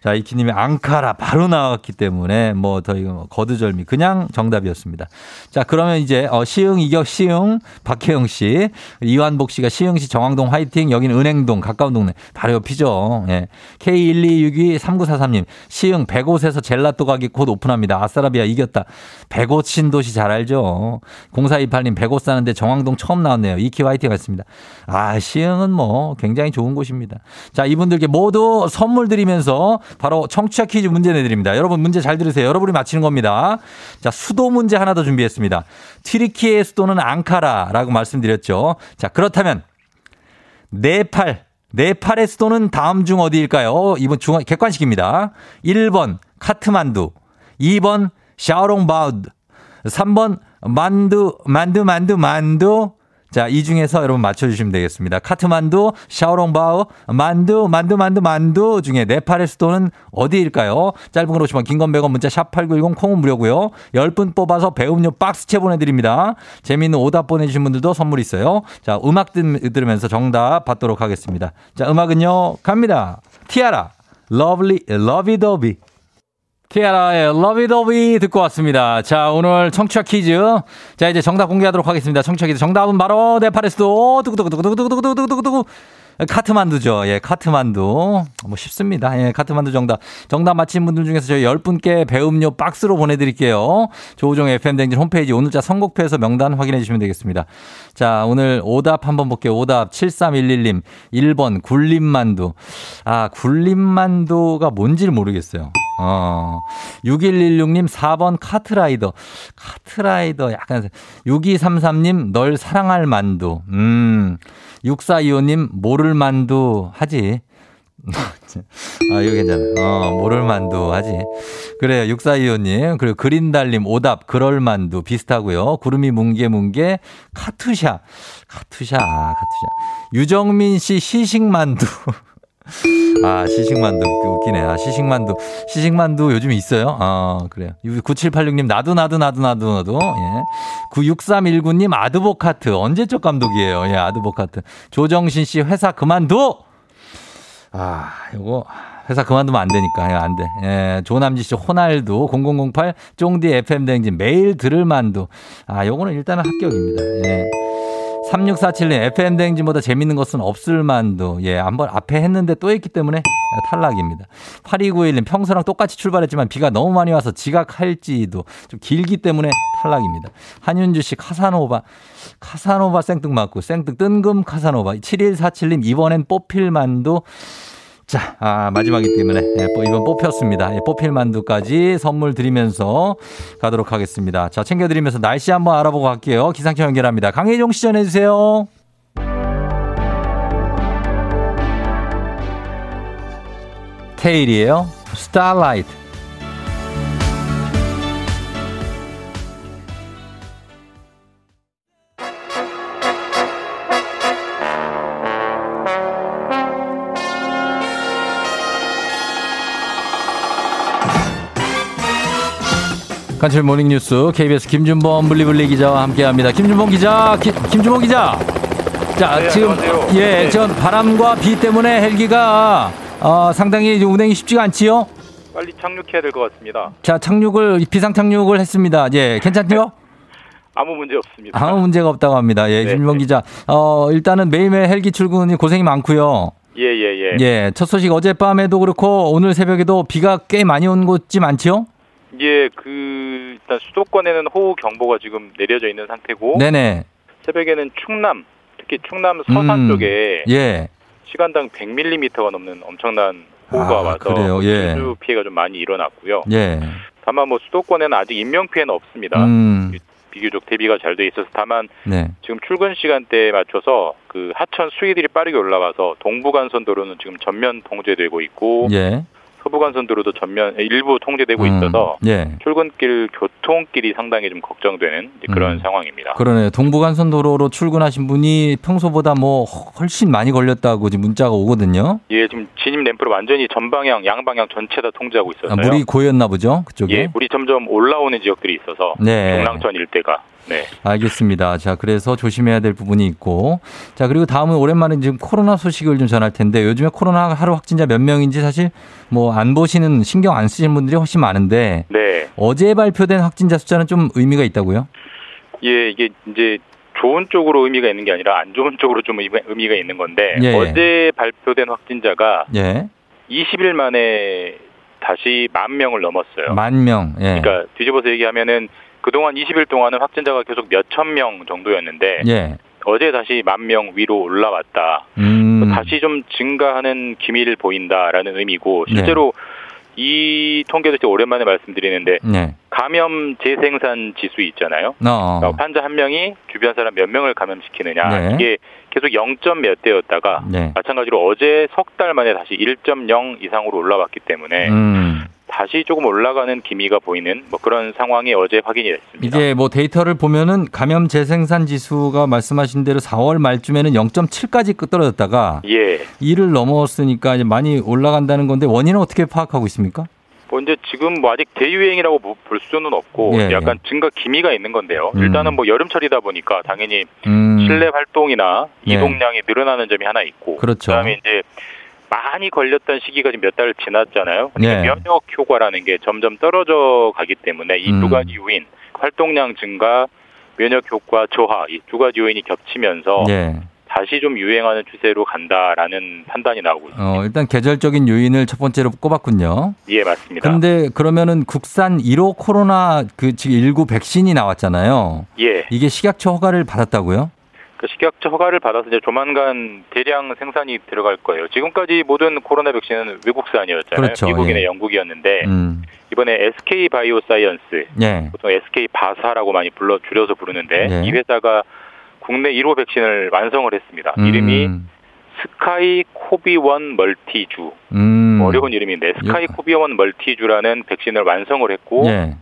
자, 이키님이 앙카라 바로 나왔기 때문에 뭐 더 이거 뭐 거두절미 그냥 정답이었습니다. 자, 그러면 이제 어, 시흥 이격 시흥 박혜영 씨, 이완복 씨가 시흥시 정왕동 화이팅 여기는 은행동 가까운 동네 바로 옆이죠. 예. K12623943님 시흥 100옷에서 젤라또 가게 곧 오픈합니다. 아싸라비아 이겼다. 100옷 신도시 잘 알죠. 0428님 100옷 사는데 정왕동 처음 나왔네요. 이키 화이팅 했습니다. 아, 시흥은 뭐 굉장히 좋은 곳입니다. 자, 이분들께 모두 선물 드리면 서 바로 청취자 퀴즈 문제 내드립니다. 여러분 문제 잘 들으세요. 여러분이 맞히는 겁니다. 자, 수도 문제 하나 더 준비했습니다. 튀르키의 수도는 앙카라라고 말씀드렸죠. 자, 그렇다면 네팔, 네팔의 수도는 다음 중 어디일까요? 이번 중 객관식입니다. 1번 카트만두, 2번 샤오롱바우드, 3번 만두, 만두, 만두, 만두. 자, 이 중에서 여러분 맞춰주시면 되겠습니다. 카트만두, 샤오롱바우, 만두, 만두, 만두, 만두 중에 네팔의 수도는 어디일까요? 짧은 건 50원 긴 건 100원 문자 샵8910 콩은 무료고요. 10분 뽑아서 배음료 박스채 보내드립니다. 재미있는 오답 보내주신 분들도 선물 있어요. 자, 음악 들- 들으면서 정답 받도록 하겠습니다. 자, 음악은요, 갑니다. 티아라, Lovely, Lovey-Dovey. 티아라의 Lovey-Dovey 듣고 왔습니다. 자, 오늘 청취자 퀴즈. 자, 이제 정답 공개하도록 하겠습니다. 청취자 퀴즈. 정답은 바로 네팔에서도 두구두구두구두구두구두구두구두구 카트만두죠. 예, 카트만두. 뭐 쉽습니다. 예, 카트만두 정답. 정답 맞힌 분들 중에서 저희 10분께 배음료 박스로 보내드릴게요. 조우종 FM댕진 홈페이지 오늘자 선곡표에서 명단 확인해 주시면 되겠습니다. 자, 오늘 오답 한번 볼게요. 오답 7311님. 1번 굴림만두. 아, 굴림만두가 뭔지를 모르겠어요. 어. 6116님 4번 카트라이더. 카트라이더 약간 6233님 널 사랑할 만두. 음. 6425님 모를 만두 하지. 아, 이거 괜찮아. 어, 모를 만두 하지. 그래요. 6425님. 그리고 그린달님 오답 그럴 만두 비슷하고요. 구름이 뭉게 뭉게 카투샤. 카투샤. 카투샤. 유정민 씨 시식 만두. 아, 시식만두 웃기네. 아, 시식만두. 시식만두 요즘 있어요? 아, 그래요. 9786님, 나도, 나도, 나도, 나도, 나도. 예. 96319님, 아드보카트. 언제적 감독이에요? 예, 아드보카트. 조정신 씨, 회사 그만둬! 아, 요거. 회사 그만두면 안 되니까. 예, 안 돼. 예, 조남지 씨, 호날두. 0008, 쫑디 FM 대행진. 매일 들을 만두. 아, 요거는 일단은 합격입니다. 예. 3647님, FM 대행진보다 재밌는 것은 없을 만도. 예, 한번 앞에 했는데 또 했기 때문에 탈락입니다. 8291님, 평소랑 똑같이 출발했지만 비가 너무 많이 와서 지각할지도 좀 길기 때문에 탈락입니다. 한윤주 씨, 카사노바. 카사노바 생뚱 맞고, 생뚱 뜬금 카사노바. 7147님, 이번엔 뽑힐 만도. 자, 아, 마지막이기 때문에 예, 뭐 이번 뽑혔습니다. 예, 뽑힐 만두까지 선물 드리면서 가도록 하겠습니다. 자, 챙겨드리면서 날씨 한번 알아보고 갈게요. 기상청 연결합니다. 강혜종 시 전해주세요. 테일이에요. 스타라이트. 간추 모닝뉴스 KBS 김준범 블리블리 기자와 함께합니다. 김준범 기자, 기, 김준범 기자. 자
네,
지금
안녕하세요.
예,
네.
전 바람과 비 때문에 헬기가 어, 상당히 운행이 쉽지가 않지요.
빨리 착륙해야 될 것 같습니다.
자 착륙을 비상 착륙을 했습니다. 예, 괜찮죠?
아무 문제 없습니다.
아무 문제가 없다고 합니다. 예,
네,
김준범
네.
기자. 어 일단은 매일매일 헬기 출근이 고생이 많고요.
예, 예, 예.
예, 첫 소식 어젯밤에도 그렇고 오늘 새벽에도 비가 꽤 많이 온 곳이 많지요.
예, 그 일단 수도권에는 호우 경보가 지금 내려져 있는 상태고
네네.
새벽에는 충남, 특히 충남 서산
음,
쪽에
예.
시간당 100mm가 넘는 엄청난 호우가
아,
와서
그래요? 예.
주 피해가 좀 많이 일어났고요.
예.
다만 뭐 수도권에는 아직 인명 피해는 없습니다.
음.
비교적 대비가 잘 돼 있어서 다만
네.
지금 출근 시간대에 맞춰서 그 하천 수위들이 빠르게 올라와서 동부간선도로는 지금 전면 통제되고 있고
예.
서부간선도로도 전면 일부 통제되고
음,
있어서
예.
출근길 교통길이 상당히 좀 걱정되는 그런
음.
상황입니다.
그러네요. 동부간선 도로로 출근하신 분이 평소보다 뭐 훨씬 많이 걸렸다고 지금 문자가 오거든요.
예, 지금 진입 램프를 완전히 전방향, 양방향 전체 다 통제하고
아,
있어서요.
물이 고였나 보죠. 그쪽에.
예, 물이 점점 올라오는 지역들이 있어서
네.
중랑천 일대가 네.
알겠습니다. 자, 그래서 조심해야 될 부분이 있고. 자, 그리고 다음은 오랜만에 지금 코로나 소식을 좀 전할 텐데 요즘에 코로나 하루 확진자 몇 명인지 사실 뭐 안 보시는 신경 안 쓰시는 분들이 훨씬 많은데
네.
어제 발표된 확진자 숫자는 좀 의미가 있다고요?
예, 이게 이제 좋은 쪽으로 의미가 있는 게 아니라 안 좋은 쪽으로 좀 의미- 의미가 있는 건데
예.
어제 발표된 확진자가
예.
20일 만에 다시 만 명을 넘었어요.
만 명. 예.
그러니까 뒤집어서 얘기하면은 그동안 20일 동안은 확진자가 계속 몇 천 명 정도였는데
예.
어제 다시 만 명 위로 올라왔다.
음.
다시 좀 증가하는 기미를 보인다라는 의미고
네.
실제로 이 통계도 제가 오랜만에 말씀드리는데
네.
감염 재생산 지수 있잖아요.
어.
그러니까 환자 한 명이 주변 사람 몇 명을 감염시키느냐
네.
이게 계속 0점 몇 대였다가
네.
마찬가지로 어제 석 달 만에 다시 1.0 이상으로 올라왔기 때문에
음.
다시 조금 올라가는 기미가 보이는 뭐 그런 상황이 어제 확인이 됐습니다.
이게 뭐 데이터를 보면은 감염 재생산 지수가 말씀하신 대로 4월 말쯤에는 0.7까지 떨어졌다가
예.
2를 넘었으니까 이제 많이 올라간다는 건데 원인은 어떻게 파악하고 있습니까?
뭐 이제 지금 뭐 아직 대유행이라고 뭐볼 수는 없고
예,
약간 증가 기미가 있는 건데요.
음.
일단은 뭐 여름철이다 보니까 당연히
음.
실내 활동이나
네.
이동량이 늘어나는 점이 하나 있고
그렇죠.
그다음에 이제 많이 걸렸던 시기가 지금 몇 달 지났잖아요.
네.
면역 효과라는 게 점점 떨어져 가기 때문에 이두
음.
가지 요인 활동량 증가, 면역 효과 저하 이 두 가지 요인이 겹치면서
예.
다시 좀 유행하는 추세로 간다라는 판단이 나오고 있습니다.
어, 일단 계절적인 요인을 첫 번째로 꼽았군요.
예, 맞습니다.
근데 그러면은 국산 1호 코로나 그 지금 19 백신이 나왔잖아요.
예.
이게 식약처 허가를 받았다고요?
그 식약처 허가를 받아서 이제 조만간 대량 생산이 들어갈 거예요. 지금까지 모든 코로나 백신은 외국산이었잖아요.
그렇죠.
미국이나
예.
영국이었는데
음.
이번에 SK 바이오사이언스
예.
보통 SK 바사라고 많이 불러 줄여서 부르는데
네.
이 회사가 국내 1호 백신을 완성을 했습니다.
음.
이름이 스카이 코비원 멀티주
음.
어려운 이름인데 스카이 코비원 멀티주라는 백신을 완성을 했고
예.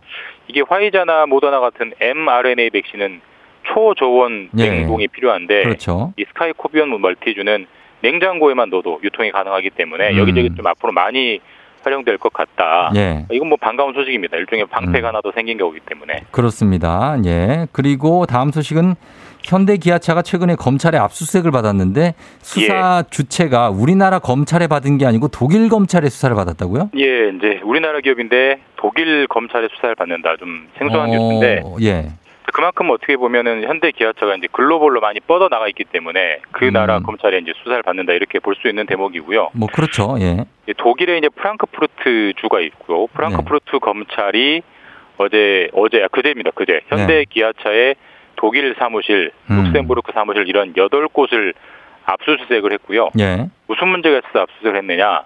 이게 화이자나 모더나 같은 mRNA 백신은 초저온
예.
냉동이 필요한데
그렇죠.
이 스카이 코비원 멀티주는 냉장고에만 넣어도 유통이 가능하기 때문에
음.
여기저기 좀 앞으로 많이 활용될 것 같다.
예.
이건 뭐 반가운 소식입니다. 일종의 방패가
음.
하나 더 생긴 거기 때문에.
그렇습니다. 예. 그리고 다음 소식은 현대 기아차가 최근에 검찰에 압수수색을 받았는데 수사
예.
주체가 우리나라 검찰에 받은 게 아니고 독일 검찰에 수사를 받았다고요?
예, 이제 우리나라 기업인데 독일 검찰의 수사를 받는다. 좀 생소한
어,
뉴스인데
예.
그만큼 어떻게 보면은 현대 기아차가 이제 글로벌로 많이 뻗어 나가 있기 때문에 그
음.
나라 검찰에 이제 수사를 받는다 이렇게 볼 수 있는 대목이고요.
뭐 그렇죠. 예.
이 독일에 이제 프랑크푸르트 주가 있고 프랑크푸르트 검찰이 어제 어제 그제입니다. 그제 현대
네.
기아차의 독일 사무실,
음.
룩셈부르크 사무실 이런 여덟 곳을 압수수색을 했고요.
예.
무슨 문제가 있어서 압수수색을 했느냐?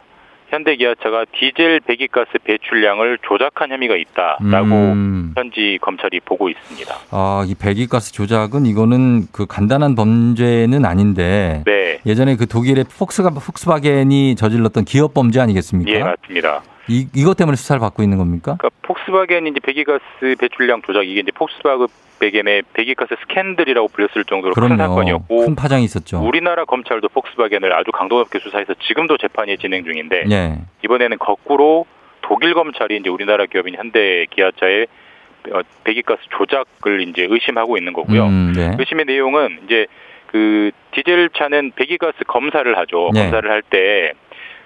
현대 기아차가 디젤 배기가스 배출량을 조작한 혐의가 있다라고
음.
현지 검찰이 보고 있습니다.
아, 이 배기가스 조작은 이거는 그 간단한 범죄는 아닌데
네.
예전에 그 독일의 폭스가 폭스바겐이 저질렀던 기업 범죄 아니겠습니까?
예, 맞습니다.
이 이것 때문에 수사를 받고 있는 겁니까?
그러니까 폭스바겐이 이제 배기가스 배출량 조작 이게 이제 폭스바겐의 배기가스 스캔들이라고 불렸을 정도로 큰
그럼요.
사건이었고
큰 파장이 있었죠.
우리나라 검찰도 폭스바겐을 아주 강도 높게 수사해서 지금도 재판이 진행 중인데
예.
이번에는 거꾸로 독일 검찰이 이제 우리나라 기업인 현대 기아차의 어, 배기가스 조작을 이제 의심하고 있는 거고요.
음, 네.
의심의 내용은 이제 그 디젤 차는 배기가스 검사를 하죠.
네.
검사를 할 때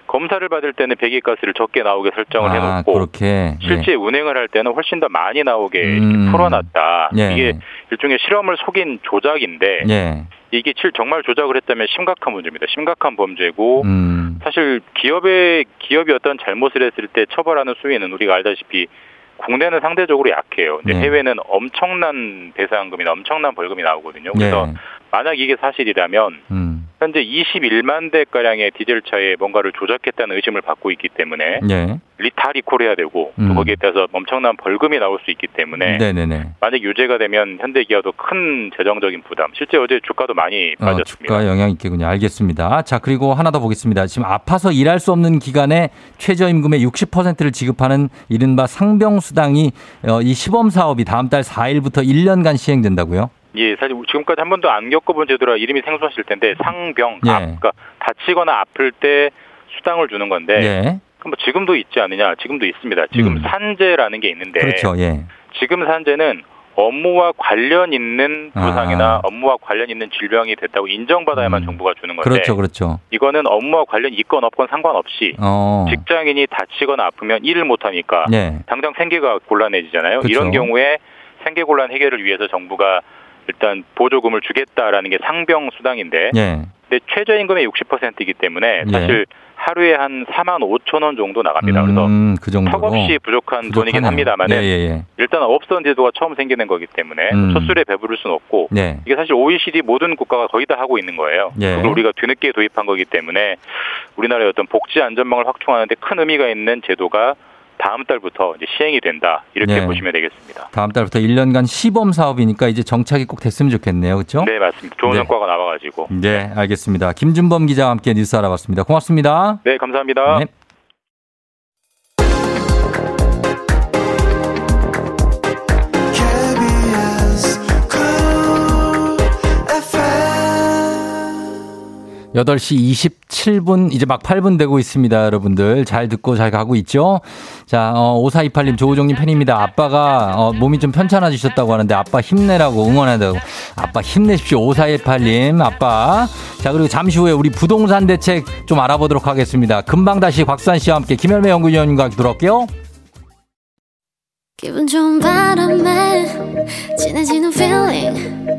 검사를 받을 때는 배기가스를 적게 나오게 설정을
아,
해놓고
그렇게
실제 운행을 할 때는 훨씬 더 많이 나오게
음.
풀어놨다.
예.
이게 일종의 실험을 속인 조작인데
예. 예.
이게 실- 정말 조작을 했다면 심각한 문제입니다. 심각한 범죄고
음.
사실 기업의 기업이 어떤 잘못을 했을 때 처벌하는 수위는 우리가 알다시피 국내는 상대적으로 약해요. 근데
네.
해외는 엄청난 배상금이나 엄청난 벌금이 나오거든요. 그래서
예.
만약 이게 사실이라면
음.
현재 21만 대 가량의 디젤차에 뭔가를 조작했다는 의심을 받고 있기 때문에
예.
리타 리콜해야 되고 또
음.
거기에 따라서 엄청난 벌금이 나올 수 있기 때문에
네, 네, 네.
만약 유죄가 되면 현대기아도 큰 재정적인 부담. 실제 어제 주가도 많이
어,
빠졌습니다.
주가 영향 있겠군요. 알겠습니다. 자, 그리고 하나 더 보겠습니다. 지금 아파서 일할 수 없는 기간에 최저임금의 60%를 지급하는 이른바 상병수당이 어, 이 시범 사업이 다음 달 4일부터 1년간 시행된다고요?
예, 사실 지금까지 한 번도 안 겪어본 제도라 이름이 생소하실 텐데 상병,
예.
아, 그러니까 다치거나 아플 때 수당을 주는 건데
예.
그럼 뭐 지금도 있지 않느냐? 지금도 있습니다. 지금
음.
산재라는 게 있는데
그렇죠. 예.
지금 산재는 업무와 관련 있는 부상이나
아.
업무와 관련 있는 질병이 됐다고 인정받아야만
음.
정부가 주는 건데
그렇죠. 그렇죠.
이거는 업무와 관련 있건 없건 상관없이
어.
직장인이 다치거나 아프면 일을 못 하니까
예.
당장 생계가 곤란해지잖아요.
그쵸.
이런 경우에 생계 곤란 해결을 위해서 정부가 일단 보조금을 주겠다라는 게 상병 수당인데
예.
근데 최저임금의 60%이기 때문에
예.
사실 하루에 한 4만 5천 원 정도 나갑니다. 그래서
음, 그
턱없이 부족한 돈이긴
부족하네요.
합니다만
예, 예, 예.
일단 없던 제도가 처음 생기는 거기 때문에
음.
첫 술에 배부를 수는 없고
네.
이게 사실 OECD 모든 국가가 거의 다 하고 있는 거예요.
예.
그걸 우리가 뒤늦게 도입한 거기 때문에 우리나라의 어떤 복지 안전망을 확충하는데 큰 의미가 있는 제도가 다음 달부터 이제 시행이 된다 이렇게
네.
보시면 되겠습니다.
다음 달부터 1년간 시범 사업이니까 이제 정착이 꼭 됐으면 좋겠네요. 그렇죠?
네 맞습니다. 좋은
네.
성과가 나와가지고
네, 알겠습니다. 김준범 기자와 함께 뉴스 알아봤습니다. 고맙습니다.
네 감사합니다.
네. 여덟 시 27분, 이제 막 8분 되고 있습니다, 여러분들. 잘 듣고 잘 가고 있죠? 자, 어, 5428님, 조우종님 팬입니다. 아빠가, 어, 몸이 좀 편찮아지셨다고 하는데, 아빠 힘내라고 응원한다고. 아빠 힘내십시오. 5428님, 아빠. 자, 그리고 잠시 후에 우리 부동산 대책 좀 알아보도록 하겠습니다. 금방 다시 곽수환 씨와 함께 김현매 연구위원님과 돌아올게요.
기분 좋은 바람에 진해지는 feeling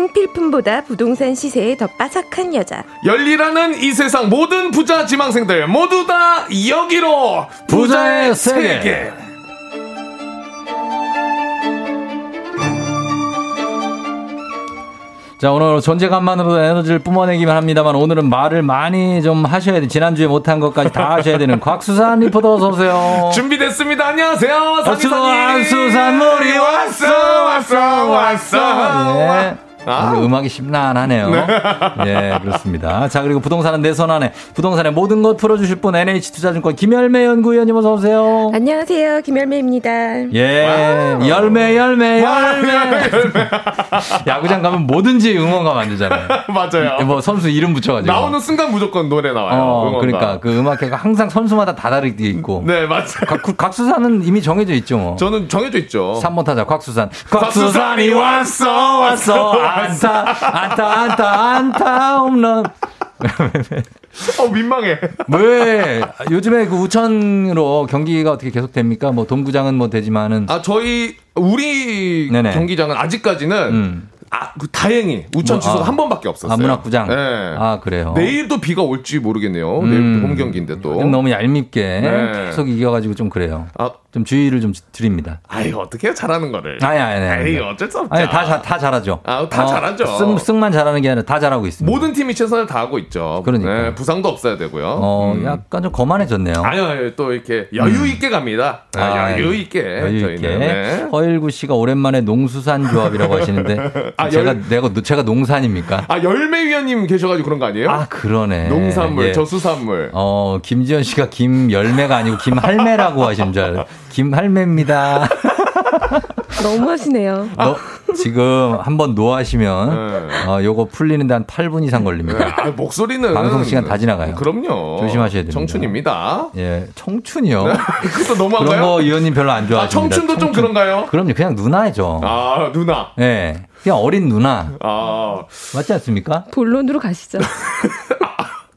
생필품보다 부동산 시세에 더 빠삭한 여자.
열리라는 이 세상 모든 부자 지망생들 모두 다 여기로
부자의
부자의
세계.
세계.
자, 오늘 존재감만으로도 에너지를 뿜어내기만 합니다만 오늘은 말을 많이 좀 하셔야 돼. 지난주에 못한 것까지 다 하셔야 되는 곽수산 리포터 어서 오세요.
준비됐습니다. 안녕하세요.
어수선
사기사님.
수산물이 왔어,
왔어 왔어 왔어.
예.
아.
음악이 심란하네요. 예, 그렇습니다. 자, 그리고 부동산은 내 손 안에 부동산의 모든 것 풀어주실 분 NH투자증권 김열매 연구위원님 어서 오세요.
안녕하세요. 김열매입니다.
예, 열매, 열매, 열매. 야구장 가면 뭐든지 응원가 만들잖아요.
맞아요.
뭐 선수 이름 붙여가지고.
나오는 순간 무조건 노래 나와요.
어. 그러니까 그 음악회가 항상 선수마다 다 다르게 있고.
네, 맞아요.
각, 각수산은 이미 정해져 있죠. 뭐.
저는 정해져 있죠.
3번 타자 곽수산.
곽수산이 왔어,
왔어. 안타, 안타, 안타, 안타, 홈런.
어, 민망해.
왜 요즘에 그 우천으로 경기가 어떻게 계속 됩니까? 뭐 동구장은 뭐 되지만은
아, 저희, 우리
네네.
경기장은 아직까지는,
음.
아, 그 다행히 우천
뭐,
취소가
아.
한 번밖에 없었어요.
아, 문학구장?
네.
아, 그래요.
내일도 비가 올지 모르겠네요.
음.
내일도 홈 경기인데 또.
좀 너무 얄밉게
네.
계속 이겨가지고 좀 그래요.
아.
좀 주의를 좀 드립니다.
아이, 어떻게 잘하는 거를.
아니, 아니, 아니.
에이, 어쩔 수 없죠.
아니, 다, 자- 다 잘하죠.
아, 다 잘하죠.
승, 승만 잘하는 게 아니라 다 잘하고 있습니다.
모든 팀이 최선을 다하고 있죠.
그러니까.
네, 부상도 없어야 되고요.
어,
음.
약간 좀 거만해졌네요.
아유, 아유, 또 이렇게 여유 있게 갑니다. 아,
아,
여유 있게.
여유 있게.
네.
허일구 씨가 오랜만에 농수산 조합이라고 하시는데
아,
제가
열-
내가 제가 농산입니까?
아, 열매 위원님 계셔가지고 그런 거 아니에요?
아 그러네.
농산물,
예.
저수산물.
어 김지현 씨가 김 열매가 아니고 김 할매라고 하시는 줄 알아요. 김할매입니다.
너무 하시네요.
너 지금 한번 노하시면
네.
어 요거 풀리는데 한 8분 이상 걸립니다.
아, 목소리는.
방송 시간 다 지나가요.
그럼요.
조심하셔야 됩니다.
청춘입니다.
예, 청춘이요.
그것도 너무한가요?
그런 거 의원님 별로 안 좋아하십니다.
아, 청춘도 좀 그런 가요?
그럼요, 그냥 누나죠.
아, 누나.
예, 그냥 어린 누나
아,
맞지 않습니까?
본론으로 가시죠.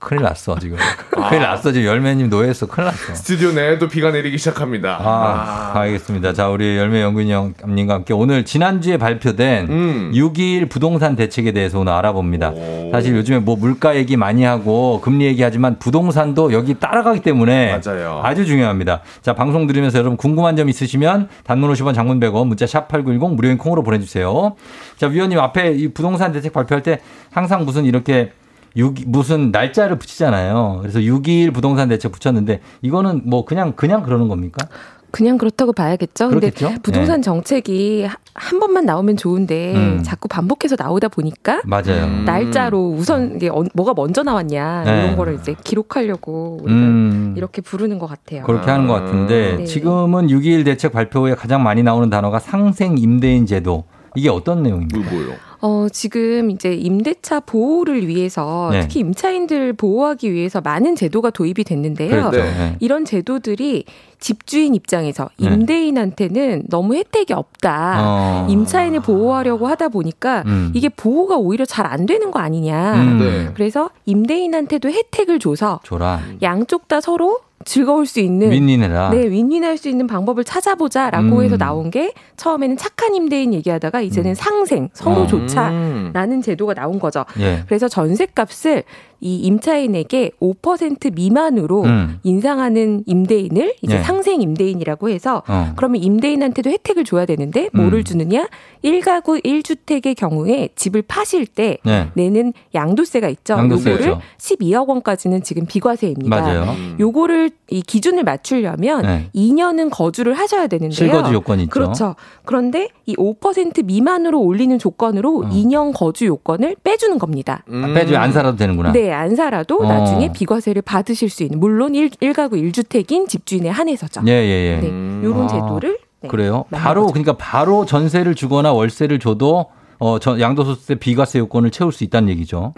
큰일 났어 지금.
아.
큰일 났어 지금 열매님 노예했어. 큰일 났어.
스튜디오 내에도 비가 내리기 시작합니다.
아, 알겠습니다. 자, 우리 열매 연구위원님과 함께 오늘 지난주에 발표된
음.
6.21 부동산 대책에 대해서 오늘 알아봅니다. 사실 요즘에 뭐 물가 얘기 많이 하고 금리 얘기하지만 부동산도 여기 따라가기 때문에
맞아요.
아주 중요합니다. 자, 방송 들으면서 여러분 궁금한 점 있으시면 단문 50원 장문 100원 문자 샵 8910 무료인 콩으로 보내주세요. 자, 위원님 앞에 이 부동산 대책 발표할 때 항상 무슨 이렇게 6, 무슨 날짜를 붙이잖아요. 그래서 6.21 부동산 대책 붙였는데 이거는 뭐 그냥 그냥 그러는 겁니까?
그냥 그렇다고 봐야겠죠. 근데
그렇겠죠?
부동산 정책이 하- 한 번만 나오면 좋은데
음.
자꾸 반복해서 나오다 보니까
맞아요.
날짜로 우선 이게 어- 뭐가 먼저 나왔냐
네.
이런 거를 이제 기록하려고
음.
이렇게 부르는 것 같아요.
그렇게 하는 것 같은데
네.
지금은 6.21 대책 발표 후에 가장 많이 나오는 단어가 상생 임대인 제도. 이게 어떤 내용입니까?
뭐요?
어, 지금 이제 임대차 보호를 위해서
네.
특히 임차인들 보호하기 위해서 많은 제도가 도입이 됐는데요.
그렇죠.
네.
네.
이런 제도들이 집주인 입장에서
네.
임대인한테는 너무 혜택이 없다.
어.
임차인을 보호하려고 하다 보니까
음.
이게 보호가 오히려 잘 안 되는 거 아니냐.
음.
네.
그래서 임대인한테도 혜택을 줘서
줘라.
양쪽 다 서로 즐거울 수 있는
윈윈해라.
네, 윈윈할 수 있는 방법을 찾아보자라고
음.
해서 나온 게 처음에는 착한 임대인 얘기하다가 이제는
음.
상생 서로
어.
좋자라는 제도가 나온 거죠.
예.
그래서 전세값을 이 임차인에게 5% 미만으로
음.
인상하는 임대인을 이제
예.
상생 임대인이라고 해서
어.
그러면 임대인한테도 혜택을 줘야 되는데 뭐를
음.
주느냐? 1가구 1주택의 경우에 집을 파실 때
네.
내는 양도세가 있죠.
양도세
요거를
있죠.
12억 원까지는 지금 비과세입니다.
맞아요.
요거를 이 기준을 맞추려면
네.
2년은 거주를 하셔야 되는데요.
실거주 요건이 있죠.
그렇죠. 그런데 이 5% 미만으로 올리는 조건으로
어.
2년 거주 요건을 빼주는 겁니다.
아, 빼줘 안 살아도 되는구나.
네, 안 살아도
어.
나중에 비과세를 받으실 수 있는 물론 1, 일가구 1주택인 집주인에 한해서죠.
예, 예, 예.
네, 요런
아,
제도를 네,
그래요? 바로
거죠.
그러니까 바로 전세를 주거나 월세를 줘도 어, 저 양도소득세 비과세 요건을 채울 수 있다는 얘기죠.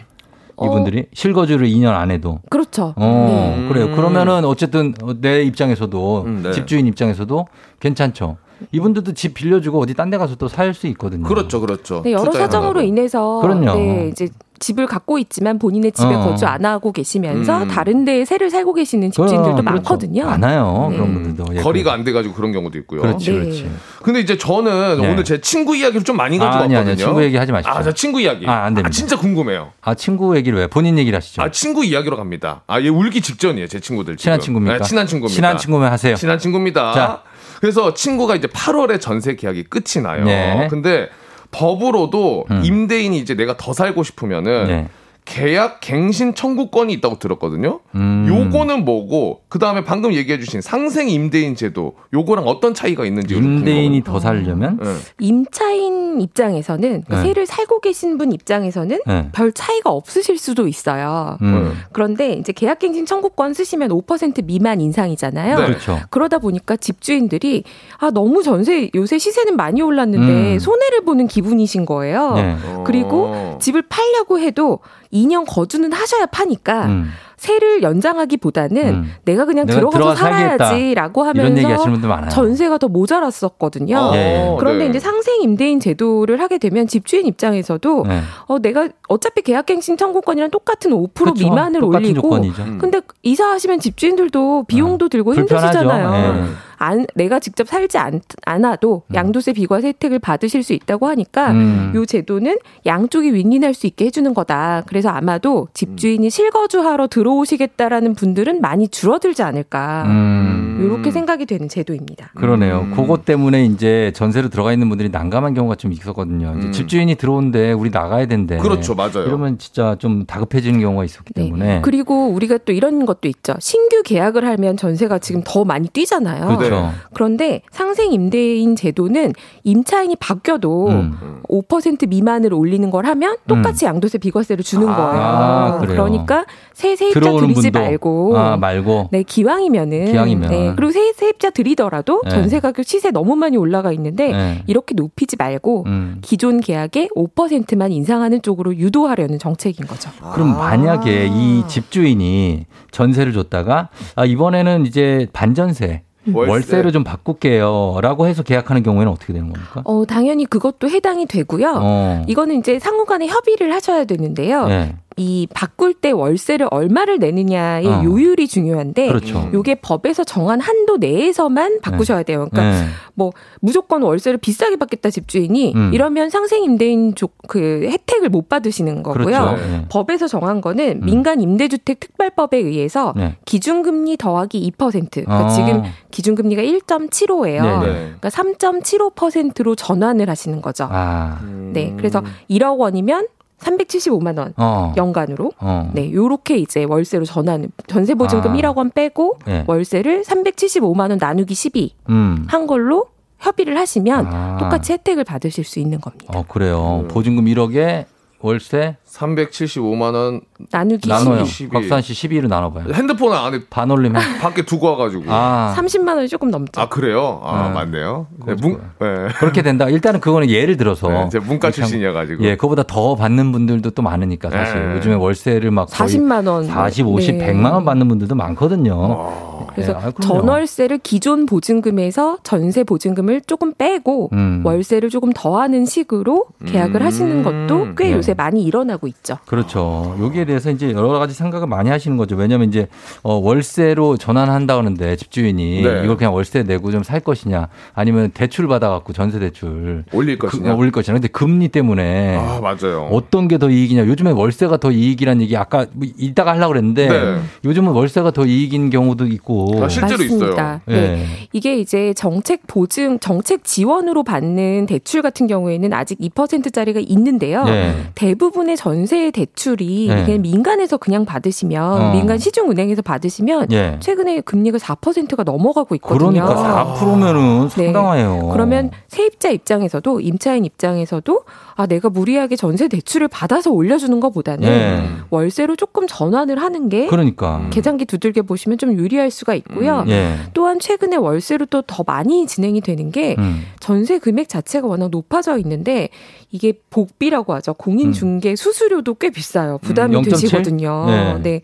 어.
이분들이 실거주를 2년 안 해도.
그렇죠.
어,
네.
그래요. 그러면은 어쨌든 내 입장에서도
음, 네.
집주인 입장에서도 괜찮죠. 이분들도 집 빌려주고 어디 딴 데 가서 또 살 수 있거든요.
그렇죠, 그렇죠.
네, 여러 사정으로. 인해서
그럼요.
네, 이제 집을 갖고 있지만 본인의 집에
어.
거주 안 하고 계시면서
음.
다른 데에 새를 살고 계시는 집주인들도
그럼,
많거든요.
그렇죠. 많아요.
네.
그런 분들도. 예,
거리가 안 돼가지고 그런 경우도 있고요.
그렇지,
네.
그렇지.
근데 이제 저는
네.
오늘 제 친구 이야기를 좀 많이
아,
가지고
아니,
왔거든요.
아니, 친구 얘기 하지 마십시오.
아, 저 친구 이야기.
아, 안 됩니다.
진짜 궁금해요.
아, 친구 얘기를 왜? 본인 얘기를 하시죠.
아, 친구 이야기로 갑니다. 아, 얘 울기 직전이에요, 제 친구들.
친한
지금.
친구입니까?
네, 친한 친구입니다.
친한 친구면 하세요.
친한 친구입니다.
자.
그래서 친구가 이제 8월에 전세 계약이 끝이 나요.
네.
근데 법으로도
음.
임대인이 이제 내가 더 살고 싶으면은
네.
계약 갱신 청구권이 있다고 들었거든요.
음.
요거는 뭐고 그 다음에 방금 얘기해주신 상생 임대인 제도 요거랑 어떤 차이가 있는지
임대인이 더 살려면
네.
임차인 입장에서는 그
네.
세를 살고 계신 분 입장에서는
네.
별 차이가 없으실 수도 있어요.
음.
그런데 이제 계약 갱신 청구권 쓰시면 5% 미만 인상이잖아요.
네. 그렇죠.
그러다 보니까 집주인들이 아 너무 전세 요새 시세는 많이 올랐는데
음.
손해를 보는 기분이신 거예요.
네.
그리고 집을 팔려고 해도 2년 거주는 하셔야 파니까
음.
세를 연장하기보다는
음.
내가 그냥
내가
들어가서. 살아야지라고 하면서
얘기 하시는 분들 많아요.
전세가 더 모자랐었거든요.
어, 예.
그런데
네.
이제 상생 임대인 제도를 하게 되면 집주인 입장에서도
네.
어 내가 어차피 계약갱신 청구권이랑 똑같은 5%
그쵸.
미만을
똑같은
올리고
조건이죠. 음.
근데 이사하시면 집주인들도 비용도 들고
불편하죠.
힘드시잖아요.
예.
안, 내가 직접 살지 않, 않아도 양도세 비과세 혜택을 받으실 수 있다고 하니까
음.
요 제도는 양쪽이 윈윈할 수 있게 해주는 거다. 그래서 아마도 집주인이 실거주하러 들어오시겠다라는 분들은 많이 줄어들지 않을까.
음.
이렇게 생각이 되는 제도입니다.
그러네요. 그것 때문에 이제 전세로 들어가 있는 분들이 난감한 경우가 좀 있었거든요. 이제 집주인이 들어온데 우리 나가야 된대.
그렇죠, 맞아요.
이러면 진짜 좀 다급해지는 경우가 있었기 때문에.
네. 그리고 우리가 또 이런 것도 있죠. 신규 계약을 하면 전세가 지금 더 많이 뛰잖아요.
그렇죠.
그런데 상생 임대인 제도는 임차인이 바뀌어도
음.
5% 미만을 올리는 걸 하면 똑같이 양도세 비과세를 주는 거예요.
아.
그러니까 새 세입자 들이지. 말고
아, 말고.
네, 기왕이면은
기왕이면.
네, 그리고 새 세입자 들이더라도
네.
전세 가격 시세 너무 많이 올라가 있는데
네.
이렇게 높이지 말고
음.
기존 계약의 5%만 인상하는 쪽으로 유도하려는 정책인 거죠.
그럼 만약에 이 집주인이 전세를 줬다가 아, 이번에는 이제 반전세
월세.
월세 로 좀 바꿀게요 라고 해서 계약하는 경우에는 어떻게 되는 겁니까?
어, 당연히 그것도 해당이 되고요.
어.
이거는 이제 상호 간에 협의를 하셔야 되는데요.
네.
이 바꿀 때 월세를 얼마를 내느냐의
어.
요율이 중요한데
그렇죠.
요게 법에서 정한 한도 내에서만 바꾸셔야 돼요. 그러니까
네.
뭐 무조건 월세를 비싸게 받겠다 집주인이
음.
이러면 상생 임대인 족그 혜택을 못 받으시는 거고요.
그렇죠. 네.
법에서 정한 거는
음.
민간 임대주택 특별법에 의해서
네.
기준금리 더하기 2%. 그러니까
어.
지금 기준금리가 1.75예요.
네, 네.
그러니까 3.75%로 전환을 하시는 거죠.
아.
네. 그래서 1억 원이면 375만 원
어.
연간으로
어.
네, 요렇게 이제 월세로 전환 전세 보증금
아.
1억 원 빼고
네.
월세를 375만 원 나누기 12
음.
한 걸로 협의를 하시면
아.
똑같이 혜택을 받으실 수 있는 겁니다.
어, 그래요. 보증금 1억에 월세
375만 원
나누기
나눠요.
12.
박수환 씨 12로 나눠봐요.
핸드폰 안에
반올리면
밖에 두고 와가지고.
아.
30만 원이 조금 넘죠.
아 그래요? 아
네.
맞네요. 네, 문, 네.
그렇게 된다. 일단은 그거는 예를 들어서
네, 제가 문과 출신이어가지고.
예, 그거보다 더 받는 분들도 또 많으니까 사실
네.
요즘에 월세를 막 거의
40만 원.
40, 50,
네.
100만 원 받는 분들도 많거든요.
그래서
예, 아, 그럼요.
전월세를 기존 보증금에서 전세 보증금을 조금 빼고
음.
월세를 조금 더하는 식으로 계약을 하시는 것도 꽤
네.
요새 많이 일어나고 있죠.
그렇죠. 여기에 대해서 이제 여러 가지 생각을 많이 하시는 거죠. 왜냐하면 이제 어, 월세로 전환한다 하는데 집주인이
네.
이걸 그냥 월세 내고 좀 살 것이냐, 아니면 대출 받아갖고 전세 대출
올릴
그,
것이냐?
어, 올릴 것이냐. 근데 금리 때문에
아 맞아요.
어떤 게 더 이익이냐. 요즘에 월세가 더 이익이란 얘기 아까 뭐 이따가 하려고 그랬는데
네.
요즘은 월세가 더 이익인 경우도 있고.
아, 실제로
맞습니다.
있어요.
네.
예.
이게 이제 정책 보증, 정책 지원으로 받는 대출 같은 경우에는 아직 2%짜리가 있는데요.
네.
대부분의 전세 대출이
네.
그냥 민간에서 그냥 받으시면
어.
민간 시중은행에서 받으시면
예.
최근에 금리가 4%가 넘어가고 있거든요.
그러니까 4%면은
네.
상당해요.
그러면 세입자 입장에서도 임차인 입장에서도 아 내가 무리하게 전세 대출을 받아서 올려주는 것보다는
예.
월세로 조금 전환을 하는 게
그러니까.
계산기 두들겨 보시면 좀 유리할 수가 있고요.
음, 예.
또한 최근에 월세로 또 더 많이 진행이 되는 게
음.
전세 금액 자체가 워낙 높아져 있는데 이게 복비라고 하죠. 공인 중개 수수료도 꽤 비싸요. 부담이
음, 0.7?
되시거든요.
네.
네.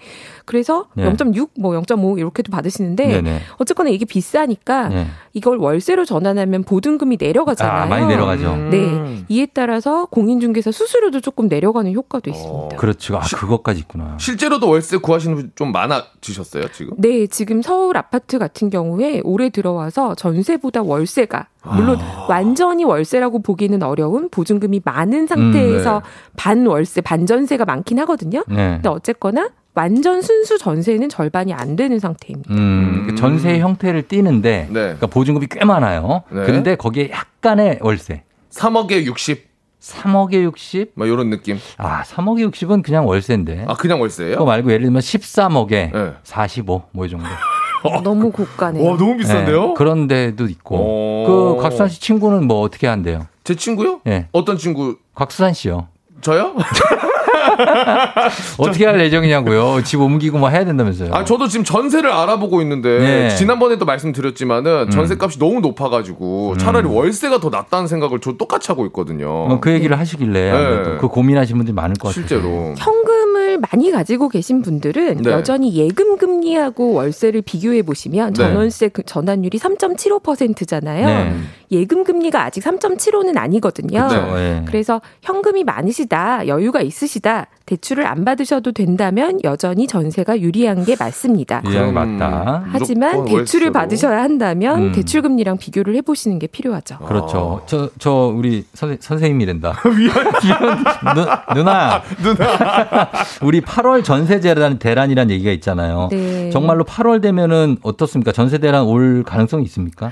그래서
네.
0.6, 뭐 0.5 이렇게도 받으시는데
네네.
어쨌거나 이게 비싸니까
네.
이걸 월세로 전환하면 보증금이 내려가잖아요.
아, 많이 내려가죠.
네. 이에 따라서 공인중개사 수수료도 조금 내려가는 효과도 있습니다.
그렇죠. 아, 그것까지 있구나.
실제로도 월세 구하시는 분 좀 많아지셨어요 지금?
네, 지금 서울 아파트 같은 경우에 올해 들어와서 전세보다 월세가 물론
아.
완전히 월세라고 보기는 어려운 보증금이 많은 상태에서
음,
반월세, 반전세가 많긴 하거든요.
네.
근데 어쨌거나 완전 순수 전세는 절반이 안 되는 상태입니다.
음, 그 전세 형태를 띠는데 그러니까 보증금이 꽤 많아요.
네.
근데 거기에 약간의 월세.
3억에 60.
3억에 60?
막 이런 느낌.
아, 3억에 60은 그냥 월세인데.
아 그냥 월세예요?
그거 말고 예를 들면 13억에
네.
45, 뭐 이 정도.
너무 고가네요.
와 너무 비싼데요?
네, 그런 데도 있고.
오.
그 곽수산 씨 친구는 뭐 어떻게 한대요?
제 친구요?
예.
어떤 친구?
곽수산 씨요.
저요?
어떻게 할 예정이냐고요? 집 옮기고 뭐 해야 된다면서요.
아 저도 지금 전세를 알아보고 있는데
네.
지난번에도 말씀드렸지만은 전세값이 너무 높아가지고 차라리 월세가 더 낫다는 생각을 저 똑같이 하고 있거든요.
어, 그 얘기를 하시길래
네.
그 고민하시는 분들이 많을 것 같아요.
실제로.
현금 을 많이 가지고 계신 분들은
네.
여전히 예금 금리하고 월세를 비교해 보시면
네.
전월세 그 전환율이 3.75%잖아요.
네.
예금 금리가 아직 3.75는 아니거든요.
그렇죠. 예.
그래서 현금이 많으시다, 여유가 있으시다, 대출을 안 받으셔도 된다면 여전히 전세가 유리한 게 맞습니다.
이양 맞다.
하지만 대출을
월세로.
받으셔야 한다면
음.
대출 금리랑 비교를 해보시는 게 필요하죠.
그렇죠. 저, 저, 우리 선, 선생님이란다. 누, 누나.
누나.
우리 8월 전세 대란, 대란이라는 얘기가 있잖아요.
네.
정말로 8월 되면은 어떻습니까? 전세 대란 올 가능성이 있습니까?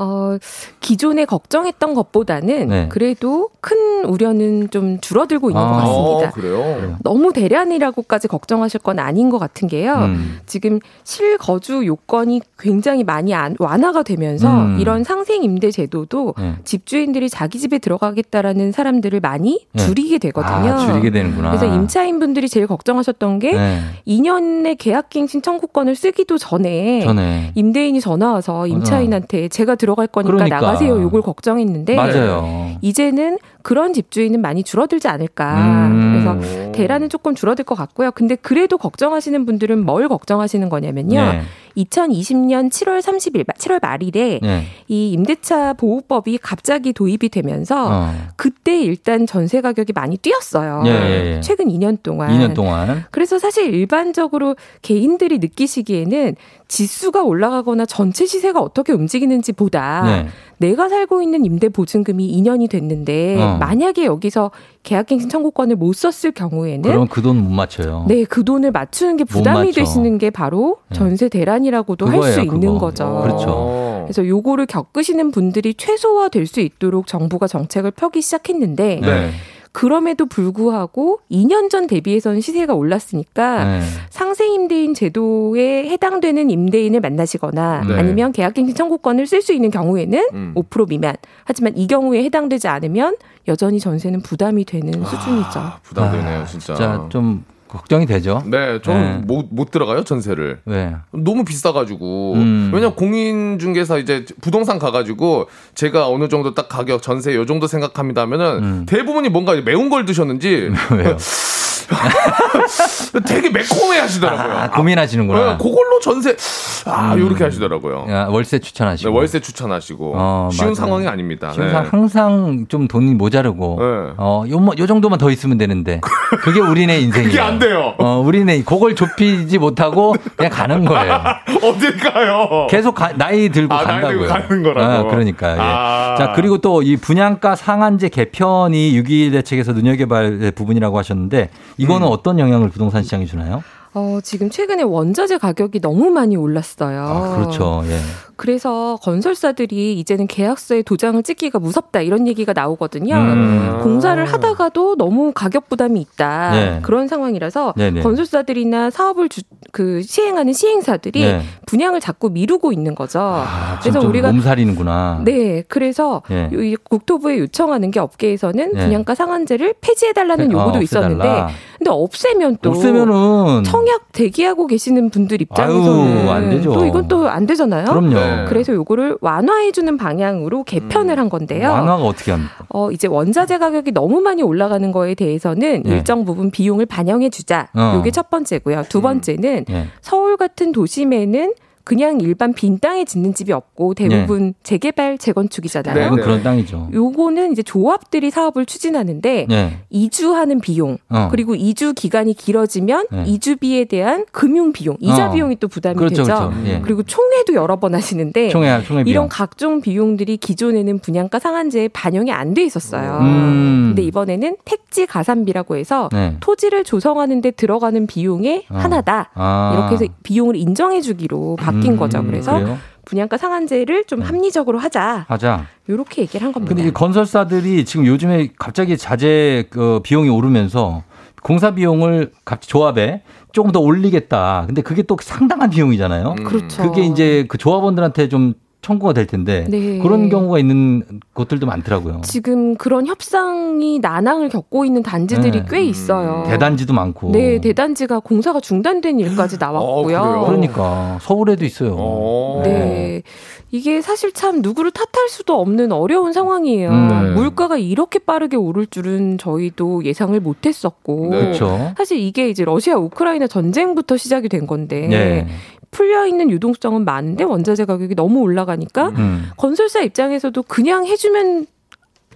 어, 기존에 걱정했던 것보다는
네.
그래도 큰 우려는 좀 줄어들고 있는
아.
것 같습니다.
어, 그래요?
너무 대란이라고까지 걱정하실 건 아닌 것 같은 게요.
음.
지금 실거주 요건이 굉장히 많이 안- 완화가 되면서
음.
이런 상생 임대 제도도
네.
집주인들이 자기 집에 들어가겠다라는 사람들을 많이
네.
줄이게 되거든요.
아, 줄이게 되는구나.
그래서 임차인 분들이 제일 걱정하셨던 게
네.
2년의 계약갱신 청구권을 쓰기도 전에
전에.
임대인이 전화 와서 임차인한테 제가 들어갈 거니까
그러니까.
나가세요. 요걸 걱정했는데
맞아요.
이제는 그런 집주인은 많이 줄어들지 않을까.
음.
그래서 대란은 조금 줄어들 것 같고요. 근데 그래도 걱정하시는 분들은 뭘 걱정하시는 거냐면요.
네.
2020년 7월 30일, 7월 말일에
네.
이 임대차 보호법이 갑자기 도입이 되면서
어.
그때 일단 전세 가격이 많이 뛰었어요.
예, 예, 예.
최근 2년 동안.
2년 동안.
그래서 사실 일반적으로 개인들이 느끼시기에는 지수가 올라가거나 전체 시세가 어떻게 움직이는지 보다
네.
내가 살고 있는 임대 보증금이 2년이 됐는데
어.
만약에 여기서 계약갱신 청구권을 못 썼을 경우에는
그럼 그 돈 못 맞춰요.
네, 그 돈을 맞추는
게못
부담이. 되시는 게 바로
네.
전세 대란이라고도 할 수 있는
그거.
거죠.
그렇죠.
어.
그래서 요거를 겪으시는 분들이 최소화될 수 있도록 정부가 정책을 펴기 시작했는데
네.
그럼에도 불구하고 2년 전 대비해서는 시세가 올랐으니까
네.
상생 임대인 제도에 해당되는 임대인을 만나시거나
네.
아니면 계약갱신 청구권을 쓸 수 있는 경우에는
음.
5% 미만. 하지만 이 경우에 해당되지 않으면 여전히 전세는 부담이 되는 수준이죠.
부담되네요,
아,
진짜.
진짜 좀 걱정이 되죠.
네, 저는
네.
못, 못 들어가요, 전세를.
네.
너무 비싸가지고.
음.
왜냐면 공인중개사 이제 부동산 가가지고 제가 어느 정도 딱 가격, 전세 요 정도 생각합니다 하면은
음.
대부분이 뭔가 매운 걸 드셨는지
왜요?
되게 매콤해 하시더라고요.
아, 고민하시는구나.
네, 그걸로 전세, 아,
음.
요렇게 하시더라고요.
야, 월세
네,
추천하시고.
월세 추천하시고.
어,
쉬운
맞아요.
상황이 아닙니다.
지금
네.
항상 좀 돈이 모자르고
네.
어, 요, 뭐- 요 정도만 더 있으면 되는데 그게 우리네 인생이에요.
그게 안 돼요.
어, 우리네 그걸 좁히지 못하고 그냥 가는 거예요.
어딜 가요?
계속 가- 나이 들고
아, 나이
간다고요.
들고 가는 거라고.
아, 그러니까. 예.
아.
자 그리고 또 이 분양가 상한제 개편이 6.21 대책에서 눈여겨볼 부분이라고 하셨는데 이거는
음.
어떤 영향을 부동산 시장에 주나요?
어, 지금 최근에 원자재 가격이 너무 많이 올랐어요.
아, 그렇죠. 예.
그래서 건설사들이 이제는 계약서에 도장을 찍기가 무섭다 이런 얘기가 나오거든요.
음.
공사를 하다가도 너무 가격 부담이 있다
네.
그런 상황이라서
네네.
건설사들이나 사업을 주, 그 시행하는 시행사들이
네.
분양을 자꾸 미루고 있는 거죠.
아,
그래서 우리가
몸살이는구나.
네, 그래서
예.
요- 이 국토부에 요청하는 게 업계에서는
네.
분양가 상한제를 폐지해달라는
어,
요구도
없애달라.
있었는데, 근데 없애면 또
없애면은
청약 대기하고 계시는 분들 입장에서는
아유, 안 되죠.
또 이건 또 안 되잖아요.
그럼요.
네.
그래서 요거를 완화해주는 방향으로 개편을 한 건데요.
음. 완화가 어떻게 합니까?
어, 이제 원자재 가격이 너무 많이 올라가는 거에 대해서는
네.
일정 부분 비용을 반영해 주자.
어.
요게 첫 번째고요. 두 번째는
예.
서울 같은 도심에는 그냥 일반 빈 땅에 짓는 집이 없고 대부분 재개발 재건축이잖아요.
네, 네.
그런 땅이죠.
요거는 이제 조합들이 사업을 추진하는데
예.
이주하는 비용
어.
그리고 이주 기간이 길어지면
네.
이주비에 대한 금융 비용, 이자
어.
비용이 또 부담이
그렇죠,
되죠.
그렇죠. 예.
그리고 총회도 여러 번 하시는데
총회 총회.
이런 각종 비용들이 기존에는 분양가 상한제에 반영이 안 돼 있었어요.
음.
근데 이번에는 택지 가산비라고 해서
네.
토지를 조성하는데 들어가는 비용의
어.
하나다.
아.
이렇게 해서 비용을 인정해 주기로 바뀐
음,
거죠. 그래서
그래요?
분양가 상한제를 좀 합리적으로 하자.
하자.
이렇게 얘기를 한 겁니다.
근데 이 건설사들이 지금 요즘에 갑자기 자재 그 비용이 오르면서 공사 비용을 각 조합에 조금 더 올리겠다. 근데 그게 또 상당한 비용이잖아요.
그렇죠.
그게 이제 그 조합원들한테 좀 청구가 될 텐데
네.
그런 경우가 있는 곳들도 많더라고요.
지금 그런 협상이 난항을 겪고 있는 단지들이
네.
꽤 있어요.
대단지도 많고.
네, 대단지가 공사가 중단된 일까지 나왔고요.
그러니까 서울에도 있어요.
네. 이게 사실 참 누구를 탓할 수도 없는 어려운 상황이에요.
음. 네.
물가가 이렇게 빠르게 오를 줄은 저희도 예상을 못 했었고.
네. 그렇죠.
사실 이게 이제 러시아 우크라이나 전쟁부터 시작이 된 건데.
네.
풀려 있는 유동성은 많은데 원자재 가격이 너무 올라가니까
음.
건설사 입장에서도 그냥 해주면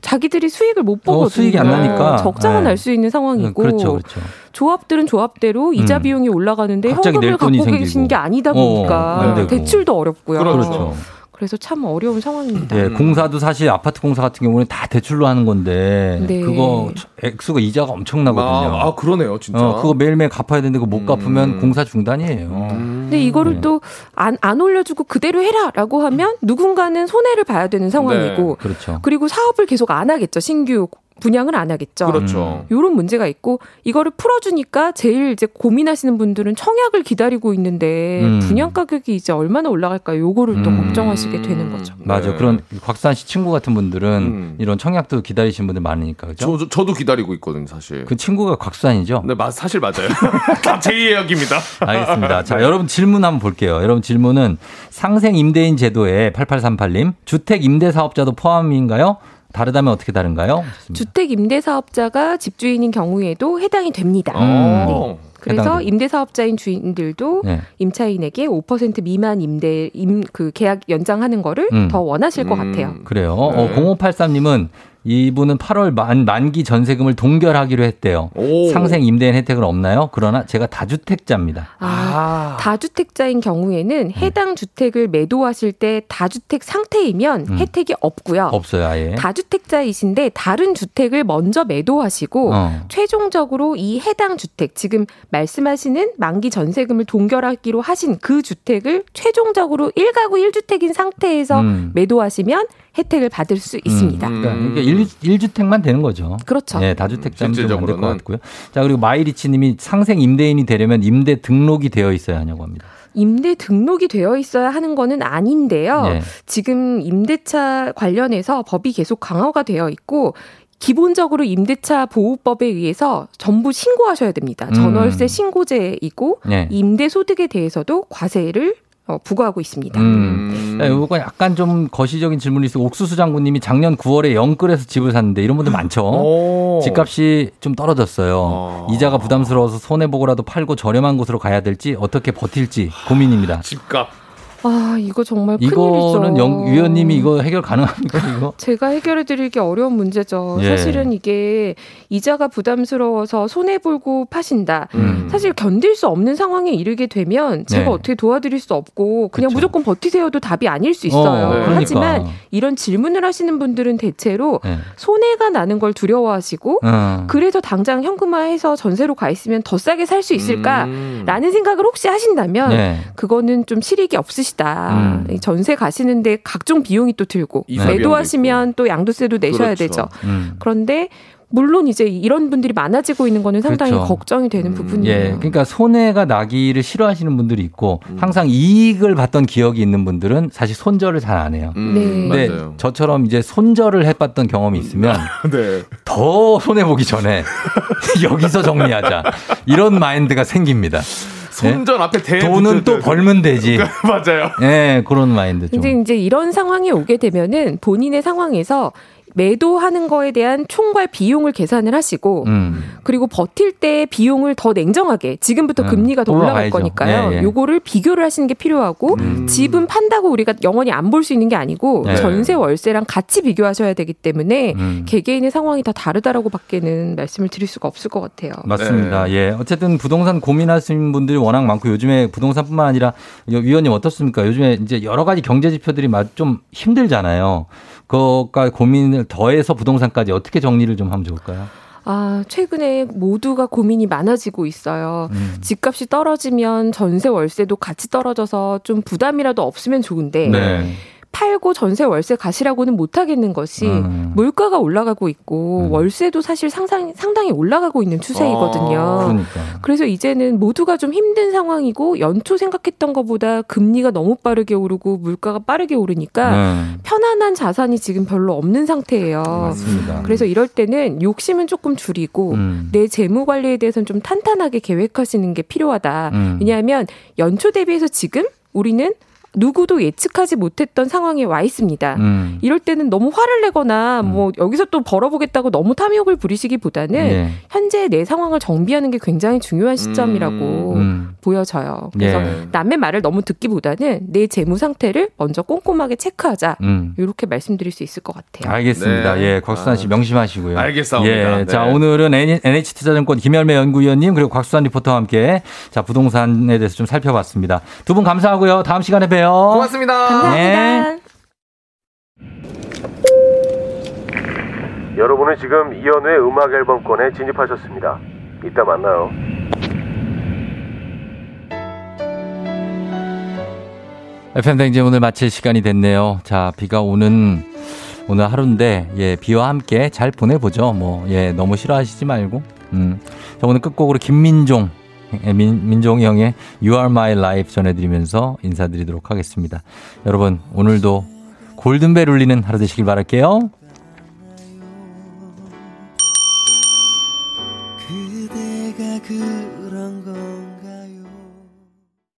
자기들이 수익을 못 보거든요.
어, 수익이 안 나니까.
적자가
네.
날수 있는 상황이고.
그렇죠, 그렇죠.
조합들은 조합대로 이자
음.
비용이 올라가는데 현금을 갖고
생기고.
계신 게 아니다
어,
보니까
안 되고.
대출도 어렵고요.
그렇죠.
그래서 참 어려운 상황입니다.
예, 공사도 사실 아파트 공사 같은 경우는 다 대출로 하는 건데
네.
그거 액수가 이자가 엄청나거든요.
아, 아, 그러네요, 진짜.
어, 그거 매일매일 갚아야 되는데 그거 못 갚으면 공사 중단이에요.
근데 이거를 또안안 올려주고 그대로 해라라고 하면 누군가는 손해를 봐야 되는 상황이고
그렇죠.
그리고 사업을 계속 안 하겠죠. 신규 분양을 안 하겠죠.
그렇죠.
이런 문제가 있고 이거를 풀어주니까 제일 이제 고민하시는 분들은 청약을 기다리고 있는데
음.
분양 가격이 이제 얼마나 올라갈까 요거를 또
음.
걱정하시게 되는 거죠.
맞아.
네.
그런 곽산 씨 친구 같은 분들은
음.
이런 청약도 기다리시는 분들 많으니까 그죠?
저, 저, 도 기다리고 있거든요, 사실.
그 친구가 곽산이죠?
네, 맞, 사실 맞아요. 제 이야기입니다.
알겠습니다. 자, 여러분 질문 한번 볼게요. 여러분 질문은 상생 임대인 제도에 8838님 주택 임대 사업자도 포함인가요? 다르다면 어떻게 다른가요?
주택 임대 사업자가 집주인인 경우에도 해당이 됩니다.
음.
어.
그래서
해당돼요.
임대 사업자인 주인들도
네.
임차인에게 5% 미만 임대 임 그 계약 연장하는 거를
음.
더 원하실 것 같아요.
그래요.
네.
어, 0583님은 이분은 8월 만, 만기 전세금을 동결하기로 했대요.
오.
상생 임대인 혜택은 없나요? 그러나 제가 다주택자입니다.
아, 다주택자인 경우에는
네.
해당 주택을 매도하실 때 다주택 상태이면
음.
혜택이 없고요.
없어요, 아예.
다주택자이신데 다른 주택을 먼저 매도하시고
어.
최종적으로 이 해당 주택 지금 말씀하시는 만기 전세금을 동결하기로 하신 그 주택을 최종적으로 1가구 1주택인 상태에서
음.
매도하시면 혜택을 받을 수 있습니다.
음. 그러니까 이게 일, 일주택만 되는 거죠.
그렇죠.
네, 다주택자는 좀안 될 것. 같고요. 자, 그리고 마이리치 님이 상생 임대인이 되려면 임대 등록이 되어 있어야 하냐고 합니다.
임대 등록이 되어 있어야 하는 거는 아닌데요.
네.
지금 임대차 관련해서 법이 계속 강화가 되어 있고 기본적으로 임대차 보호법에 의해서 전부 신고하셔야 됩니다.
음.
전월세 신고제이고
네.
임대 소득에 대해서도 과세를 어, 부과하고 있습니다.
음. 자, 요거 약간 좀 거시적인 질문이 있어. 옥수수 장군님이 작년 9월에 영끌에서 집을 샀는데 이런 분들 많죠.
오.
집값이 좀 떨어졌어요.
어.
이자가 부담스러워서 손해 보고라도 팔고 저렴한 곳으로 가야 될지 어떻게 버틸지 고민입니다.
집값.
아 이거 정말
이거는
큰일이죠.
영 위원님이 이거 해결 가능합니까 이거?
제가 해결해 드리기 어려운 문제죠.
예.
사실은 이게 이자가 부담스러워서 손해 보고 파신다.
음.
사실 견딜 수 없는 상황에 이르게 되면 제가
네.
어떻게 도와드릴 수 없고 그냥
그쵸.
무조건 버티세요도 답이 아닐 수 있어요.
어, 그러니까.
하지만 이런 질문을 하시는 분들은 대체로
네.
손해가 나는 걸 두려워하시고
어.
그래서 당장 현금화해서 전세로 가 있으면 더 싸게 살 수 있을까라는
음.
생각을 혹시 하신다면
네.
그거는 좀 실익이 없으시 다.
음.
이 전세 가시는데 각종 비용이 또 들고
이사
매도하시면 또 양도세도 내셔야
그렇죠.
되죠.
음.
그런데 물론 이제 이런 분들이 많아지고 있는 거는 상당히
그렇죠.
걱정이 되는
음.
부분이에요.
예, 그러니까 손해가 나기를 싫어하시는 분들이 있고
음.
항상 이익을 봤던 기억이 있는 분들은 사실 손절을 잘 안 해요.
음,
네.
근데
맞아요.
저처럼 이제 손절을 해봤던 경험이 있으면
네.
더 손해 보기 전에 여기서 정리하자 이런 마인드가 생깁니다.
손절 앞에 대
돈은 또 벌면 되지.
맞아요.
예, 그런 마인드 좀.
근데 이제 이런 상황에 오게 되면은 본인의 상황에서 매도하는 거에 대한 총괄 비용을 계산을 하시고
음.
그리고 버틸 때 비용을 더 냉정하게 지금부터
음,
금리가 더 올라갈
올라가야죠.
거니까요.
예, 예.
요거를 비교를 하시는 게 필요하고
음.
집은 판다고 우리가 영원히 안 볼 수 있는 게 아니고
네.
전세 월세랑 같이 비교하셔야 되기 때문에
음.
개개인의 상황이 다 다르다라고 밖에는 말씀을 드릴 수가 없을 것 같아요.
맞습니다. 예. 어쨌든 부동산 고민하시는 분들이 워낙 많고 요즘에 부동산뿐만 아니라 위원님 어떻습니까? 요즘에 이제 여러 가지 경제 지표들이 막좀 힘들잖아요. 그것과 고민을 더해서 부동산까지 어떻게 정리를 좀 하면 좋을까요?
아, 최근에 모두가 고민이 많아지고 있어요.
음.
집값이 떨어지면 전세 월세도 같이 떨어져서 좀 부담이라도 없으면 좋은데
네.
팔고 전세 월세 가시라고는 못 하겠는 것이
음.
물가가 올라가고 있고 월세도 사실 상상, 상당히 올라가고 있는 추세이거든요.
아, 그러니까.
그래서 이제는 모두가 좀 힘든 상황이고 연초 생각했던 것보다 금리가 너무 빠르게 오르고 물가가 빠르게 오르니까
네.
편안한 자산이 지금 별로 없는 상태예요.
맞습니다.
그래서 이럴 때는 욕심은 조금 줄이고
음.
내 재무 관리에 대해서는 좀 탄탄하게 계획하시는 게 필요하다.
음.
왜냐하면 연초 대비해서 지금 우리는 누구도 예측하지 못했던 상황에 와 있습니다.
음.
이럴 때는 너무 화를 내거나 뭐 여기서 또 벌어보겠다고 너무 탐욕을 부리시기보다는
예.
현재 내 상황을 정비하는 게 굉장히 중요한 시점이라고
음.
보여져요. 그래서
예.
남의 말을 너무 듣기보다는 내 재무 상태를 먼저 꼼꼼하게 체크하자.
음.
이렇게 말씀드릴 수 있을 것 같아요.
알겠습니다.
네.
예, 곽수산 씨 명심하시고요.
알겠사옵니다.
예,
네.
자 오늘은 NH투자증권 김열매 연구위원님 그리고 곽수산 리포터와 함께 자 부동산에 대해서 좀 살펴봤습니다. 두 분 감사하고요. 다음 시간에 봬요.
고맙습니다.
네.
여러분은 지금 이현우의 음악 앨범권에 진입하셨습니다. 이따 만나요.
FM 댕진 오늘 마칠 시간이 됐네요. 자, 비가 오는 오늘 하루인데, 예, 비와 함께 잘 보내보죠. 뭐, 예, 너무 싫어하시지 말고. 음. 자, 오늘 끝곡으로 김민종, 예, 민, 민종이 형의 You Are My Life 전해드리면서 인사드리도록 하겠습니다. 여러분, 오늘도 골든벨 울리는 하루 되시길 바랄게요.